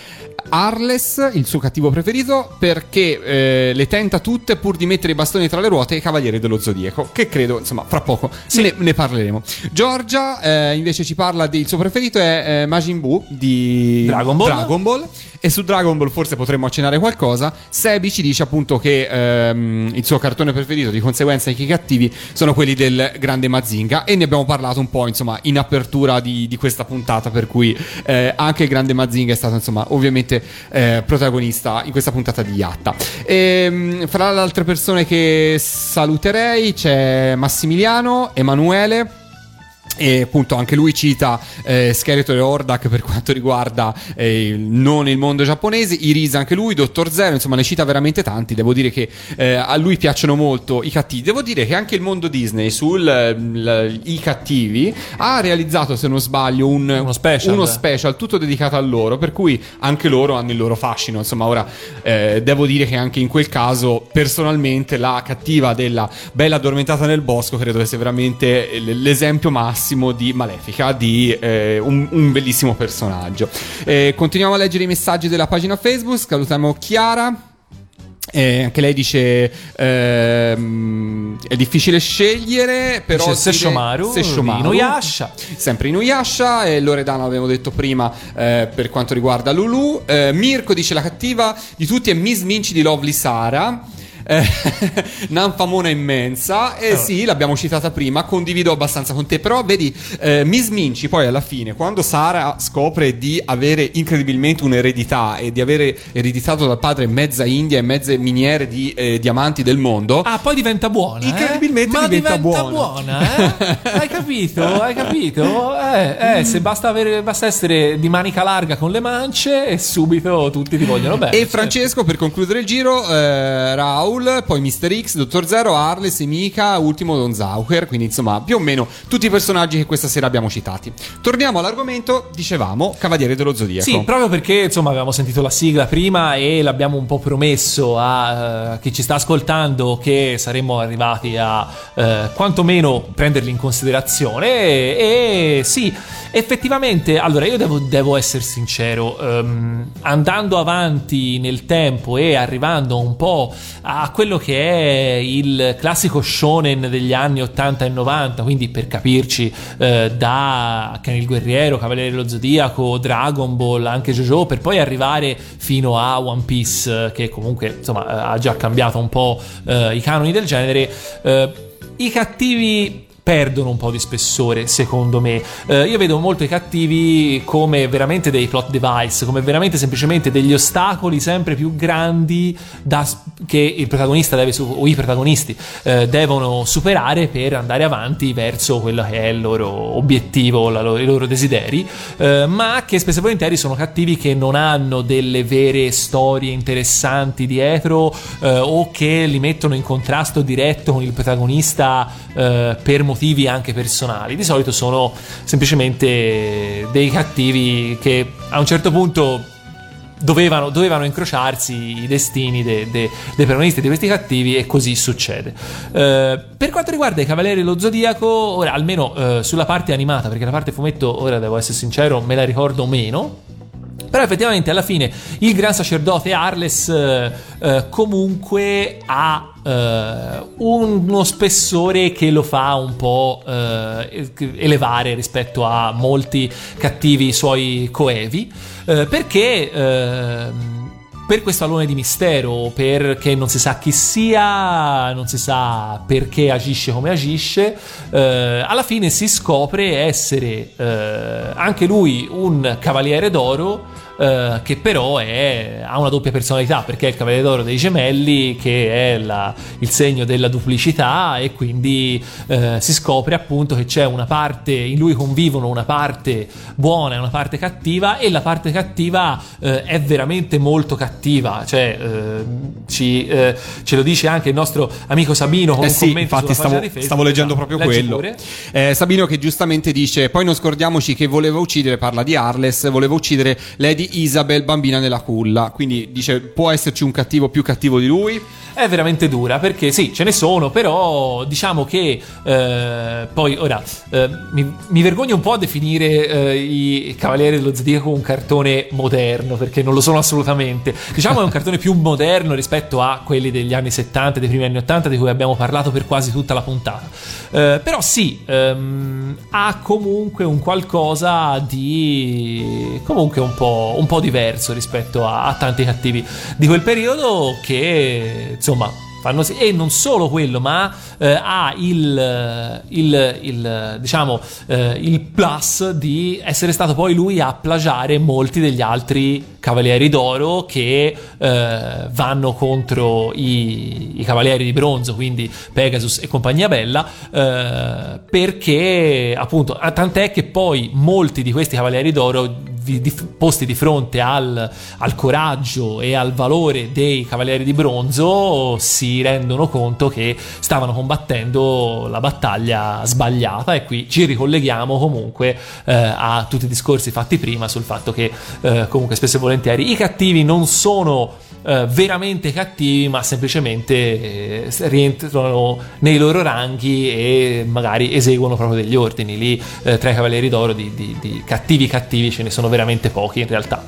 Arles, il suo cattivo preferito, perché eh, le tenta tutte pur di mettere i bastoni tra le ruote ai Cavalieri dello Zodiaco, che credo, insomma, fra poco ne, ne parleremo. Giorgia eh, invece ci parla del suo preferito è eh, Majin Buu di Dragon Ball. Dragon Ball. E su Dragon Ball forse potremmo accennare qualcosa. Sebi ci dice appunto che ehm, il suo cartone preferito, di conseguenza anche i cattivi, sono quelli del grande Mazinga. E ne abbiamo parlato un po', insomma, in apertura di, di questa puntata. Per cui eh, anche il grande Mazinga è stato, insomma, ovviamente eh, protagonista in questa puntata di Yatta. Ehm, fra le altre persone che saluterei c'è Massimiliano, Emanuele. E appunto anche lui cita eh, Skeletor e Hordak per quanto riguarda eh, non il mondo giapponese, Irisa anche lui, Dottor Zero, insomma ne cita veramente tanti, devo dire che eh, a lui piacciono molto i cattivi, devo dire che anche il mondo Disney sui cattivi ha realizzato se non sbaglio un, Uno special. uno special tutto dedicato a loro, per cui anche loro hanno il loro fascino, insomma ora eh, devo dire che anche in quel caso personalmente la cattiva della Bella addormentata nel bosco credo che sia veramente l'esempio massimo di Malefica, di eh, un, un bellissimo personaggio. Eh, continuiamo a leggere i messaggi della pagina Facebook, salutiamo Chiara. Eh, anche lei dice ehm, è difficile scegliere però Dice dire- Sesshomaru, Sesshomaru. Inuyasha. sempre Inuyasha e Loredana l'abbiamo detto prima eh, per quanto riguarda Lulu Eh, Mirko dice la cattiva di tutti è Miss Minci di Lovely Sara eh, Nanfamona immensa e Oh. sì l'abbiamo citata prima condivido abbastanza con te però vedi eh, Miss Minci poi alla fine quando Sara scopre di avere incredibilmente un'eredità e di avere ereditato dal padre mezza India e mezze miniere di eh, diamanti del mondo Ah, poi diventa buona. eh? Incredibilmente Ma diventa buona. buona, eh? Hai capito? Hai capito? Eh, eh, se basta, avere, basta essere di manica larga con le mance e subito tutti ti vogliono bene. E Francesco, per concludere il giro, eh, Raul, poi Mr. X, Dottor Zero, Arles, Emika, ultimo Don Zauker. Quindi, insomma, più o meno tutti i personaggi che questa sera abbiamo citati. Torniamo all'argomento, dicevamo, Cavaliere dello Zodiaco. Sì, proprio perché insomma avevamo sentito la sigla prima e l'abbiamo un po' promesso a eh, chi ci sta ascoltando che saremmo arrivati a eh, quantomeno prenderli in considerazione e, e sì, effettivamente, allora io devo, devo essere sincero, ehm, andando avanti nel tempo e arrivando un po' a quello che è il classico shonen degli anni 80 e 90, quindi per capirci eh, da Ken il Guerriero, Cavaliere dello Zodiaco, Dragon Ball, anche JoJo, per poi arrivare fino a One Piece, eh, che comunque insomma eh, ha già cambiato un po' eh, i canoni del genere. eh, I cattivi perdono un po' di spessore, secondo me. Eh, io vedo molto i cattivi come veramente dei plot device, come veramente semplicemente degli ostacoli sempre più grandi da- che il protagonista deve o i protagonisti eh, devono superare per andare avanti verso quello che è il loro obiettivo, loro- i loro desideri, eh, ma che spesso e volentieri sono cattivi che non hanno delle vere storie interessanti dietro eh, o che li mettono in contrasto diretto con il protagonista eh, per motivi anche personali. Di solito sono semplicemente dei cattivi che a un certo punto dovevano, dovevano incrociarsi i destini de- de- dei protagonisti di questi cattivi e così succede. Eh, per quanto riguarda i Cavalieri dello Zodiaco, ora almeno eh, sulla parte animata, perché la parte fumetto, ora devo essere sincero, me la ricordo meno. Però effettivamente alla fine il gran sacerdote Arles eh, eh, comunque ha uno spessore che lo fa un po' eh, elevare rispetto a molti cattivi suoi coevi, eh, perché... ehm, per questo alone di mistero, perché non si sa chi sia, non si sa perché agisce come agisce, eh, alla fine si scopre essere eh, anche lui un cavaliere d'oro. Eh, che però è- ha una doppia personalità perché è il cavaliere d'oro dei gemelli che è la- il segno della duplicità e quindi eh, si scopre appunto che c'è una parte in lui convivono una parte buona e una parte cattiva e la parte cattiva eh, è veramente molto cattiva cioè eh, ci, eh, ce lo dice anche il nostro amico Sabino con Eh un sì, commento infatti stavo, Facebook. stavo leggendo No, proprio quello. Sabino che giustamente dice: Poi non scordiamoci che voleva uccidere, parla di Arles, voleva uccidere Lady Isabel, bambina nella culla. Quindi dice: può esserci un cattivo più cattivo di lui. È veramente dura perché sì, ce ne sono, però diciamo che eh, poi ora eh, mi, mi vergogno un po' a definire eh, i Cavalieri dello Zodiaco un cartone moderno perché non lo sono assolutamente. Diciamo è un cartone più moderno rispetto a quelli degli anni 70, dei primi anni 80 di cui abbiamo parlato per quasi tutta la puntata. Eh, però sì, ehm, ha comunque un qualcosa di comunque un po', un po' diverso rispetto a, a tanti cattivi di quel periodo che insomma fanno e non solo quello ma eh, ha il, il- il, diciamo eh, il plus di essere stato poi lui a plagiare molti degli altri cavalieri d'oro che eh, vanno contro i, i cavalieri di bronzo quindi Pegasus e compagnia bella eh, perché appunto tant'è che poi molti di questi cavalieri d'oro di- posti di fronte al, al coraggio e al valore dei cavalieri di bronzo si rendono conto che stavano combattendo la battaglia sbagliata. E qui ci ricolleghiamo comunque eh, a tutti i discorsi fatti prima sul fatto che eh, comunque spesso e volentieri i cattivi non sono eh, veramente cattivi ma semplicemente eh, rientrano nei loro ranghi e magari eseguono proprio degli ordini. Lì eh, tra i cavalieri d'oro di, di- di cattivi cattivi ce ne sono veramente pochi in realtà.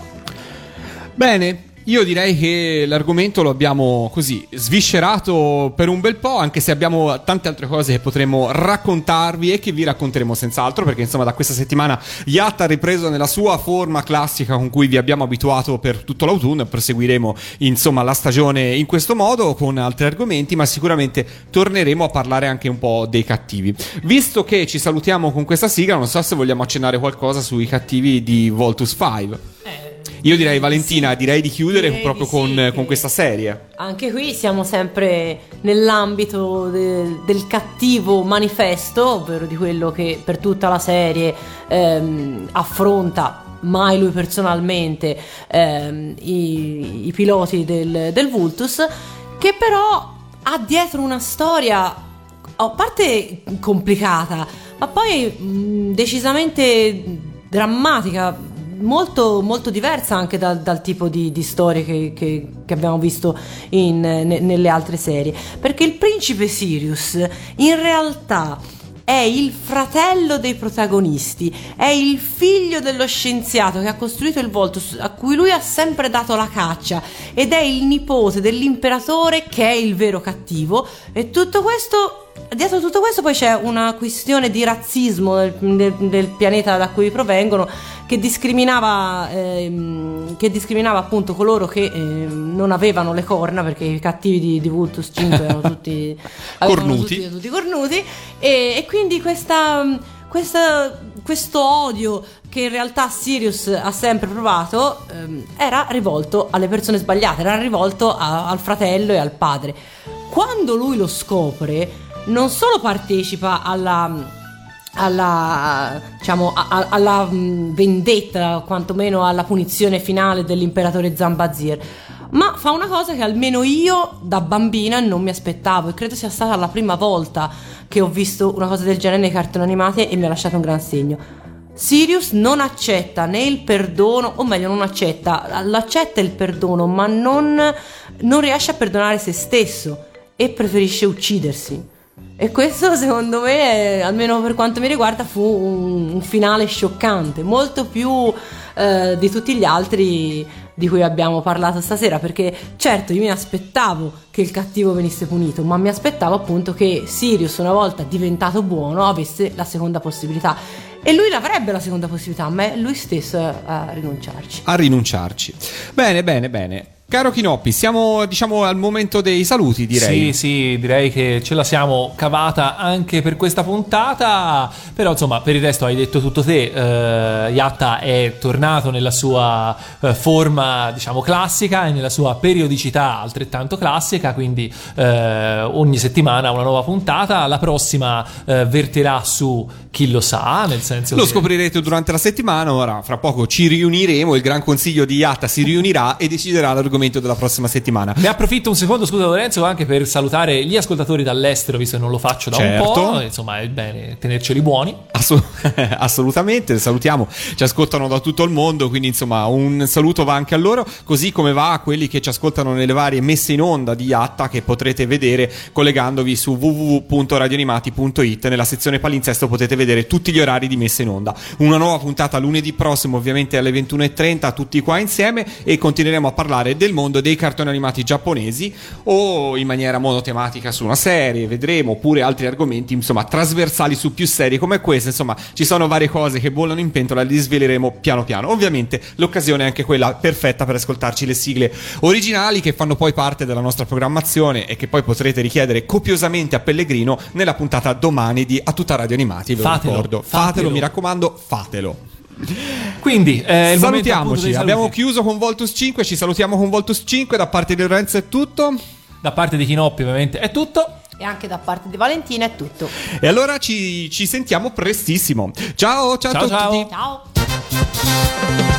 Bene, io direi che l'argomento lo abbiamo così sviscerato per un bel po', anche se abbiamo tante altre cose che potremmo raccontarvi e che vi racconteremo senz'altro, perché insomma da questa settimana Yatta ha ripreso nella sua forma classica con cui vi abbiamo abituato per tutto l'autunno e proseguiremo insomma la stagione in questo modo con altri argomenti, ma sicuramente torneremo a parlare anche un po' dei cattivi. Visto che ci salutiamo con questa sigla, non so se vogliamo accennare qualcosa sui cattivi di Voltus 5. Io direi Valentina, direi di chiudere direi proprio di con, sì, con questa serie. Anche qui siamo sempre nell'ambito de- del cattivo manifesto, ovvero di quello che per tutta la serie ehm, affronta mai lui personalmente ehm, i, i piloti del, del Vultus, che però ha dietro una storia a parte complicata, ma poi mh, decisamente drammatica, molto, molto diversa anche dal, dal tipo di, di storie che, che- che abbiamo visto in- ne- nelle altre serie. Perché il principe Sirius in realtà è il fratello dei protagonisti, è il figlio dello scienziato che ha costruito il Voltus, a cui lui ha sempre dato la caccia, ed è il nipote dell'imperatore che è il vero cattivo. E tutto questo. Dietro tutto questo poi c'è una questione di razzismo del, del- del pianeta da cui provengono che discriminava, ehm, che discriminava appunto coloro che ehm, non avevano le corna perché i cattivi di, di Vultus 5 erano tutti Cornuti. tutti, tutti cornuti e, e quindi questa, questa- questo odio che in realtà Sirius ha sempre provato ehm, era rivolto alle persone sbagliate, era rivolto a- al fratello e al padre. Quando lui lo scopre, non solo partecipa alla alla, diciamo, a- a- alla mh, vendetta, quantomeno alla punizione finale dell'imperatore Zambazir. Ma fa una cosa che almeno io da bambina non mi aspettavo e credo sia stata la prima volta che ho visto una cosa del genere nei cartoni animati e mi ha lasciato un gran segno. Sirius non accetta né il perdono, o meglio non accetta, l'accetta il perdono, ma non, non riesce a perdonare se stesso e preferisce uccidersi. E questo secondo me, almeno per quanto mi riguarda, fu un, finale scioccante, molto più eh, di tutti gli altri di cui abbiamo parlato stasera, perché certo io mi aspettavo che il cattivo venisse punito, ma mi aspettavo appunto che Sirius una volta diventato buono avesse la seconda possibilità. E lui l'avrebbe la seconda possibilità, ma è lui stesso a rinunciarci. A rinunciarci. Bene, bene, bene. Caro Chinoppi, siamo diciamo al momento dei saluti, direi. Sì, sì, direi che ce la siamo cavata anche per questa puntata. Però, insomma, per il resto hai detto tutto te. Eh, Yatta è tornato nella sua eh, forma, diciamo, classica e nella sua periodicità altrettanto classica. Quindi, eh, ogni settimana una nuova puntata. La prossima eh, verterà su chi lo sa, nel senso Lo che- scoprirete durante la settimana. Ora, fra poco ci riuniremo. Il Gran Consiglio di Yatta si riunirà e deciderà l'argomento l'argomento della prossima settimana. Ne approfitto un secondo, scusa Lorenzo, anche per salutare gli ascoltatori dall'estero, visto che non lo faccio da Certo. un po'. Insomma, è bene tenerceli buoni. Assu- assolutamente, salutiamo, ci ascoltano da tutto il mondo, quindi insomma un saluto va anche a loro, così come va a quelli che ci ascoltano nelle varie messe in onda di Atta che potrete vedere collegandovi su www.radioanimati.it, nella sezione palinsesto potete vedere tutti gli orari di messa in onda. Una nuova puntata lunedì prossimo, ovviamente alle 21.30, tutti qua insieme e continueremo a parlare del mondo dei cartoni animati giapponesi o in maniera monotematica su una serie, vedremo, oppure altri argomenti, insomma, trasversali su più serie come queste, insomma, ci sono varie cose che bollano in pentola, li sveleremo piano piano. Ovviamente l'occasione è anche quella perfetta per ascoltarci le sigle originali che fanno poi parte della nostra programmazione e che poi potrete richiedere copiosamente a Pellegrino nella puntata domani di A tutta Radio Animati, ve lo Fatelo, ricordo. Fatelo, fatelo. mi raccomando, fatelo. Quindi, eh, Salutiamoci, abbiamo chiuso con Voltus 5, ci salutiamo con Voltus 5, da parte di Lorenzo è tutto. Da parte di Chinoppi, ovviamente, è tutto. E anche da parte di Valentina è tutto. E allora ci, ci sentiamo prestissimo. Ciao, ciao, Ciao, a ciao. tutti. Ciao.「た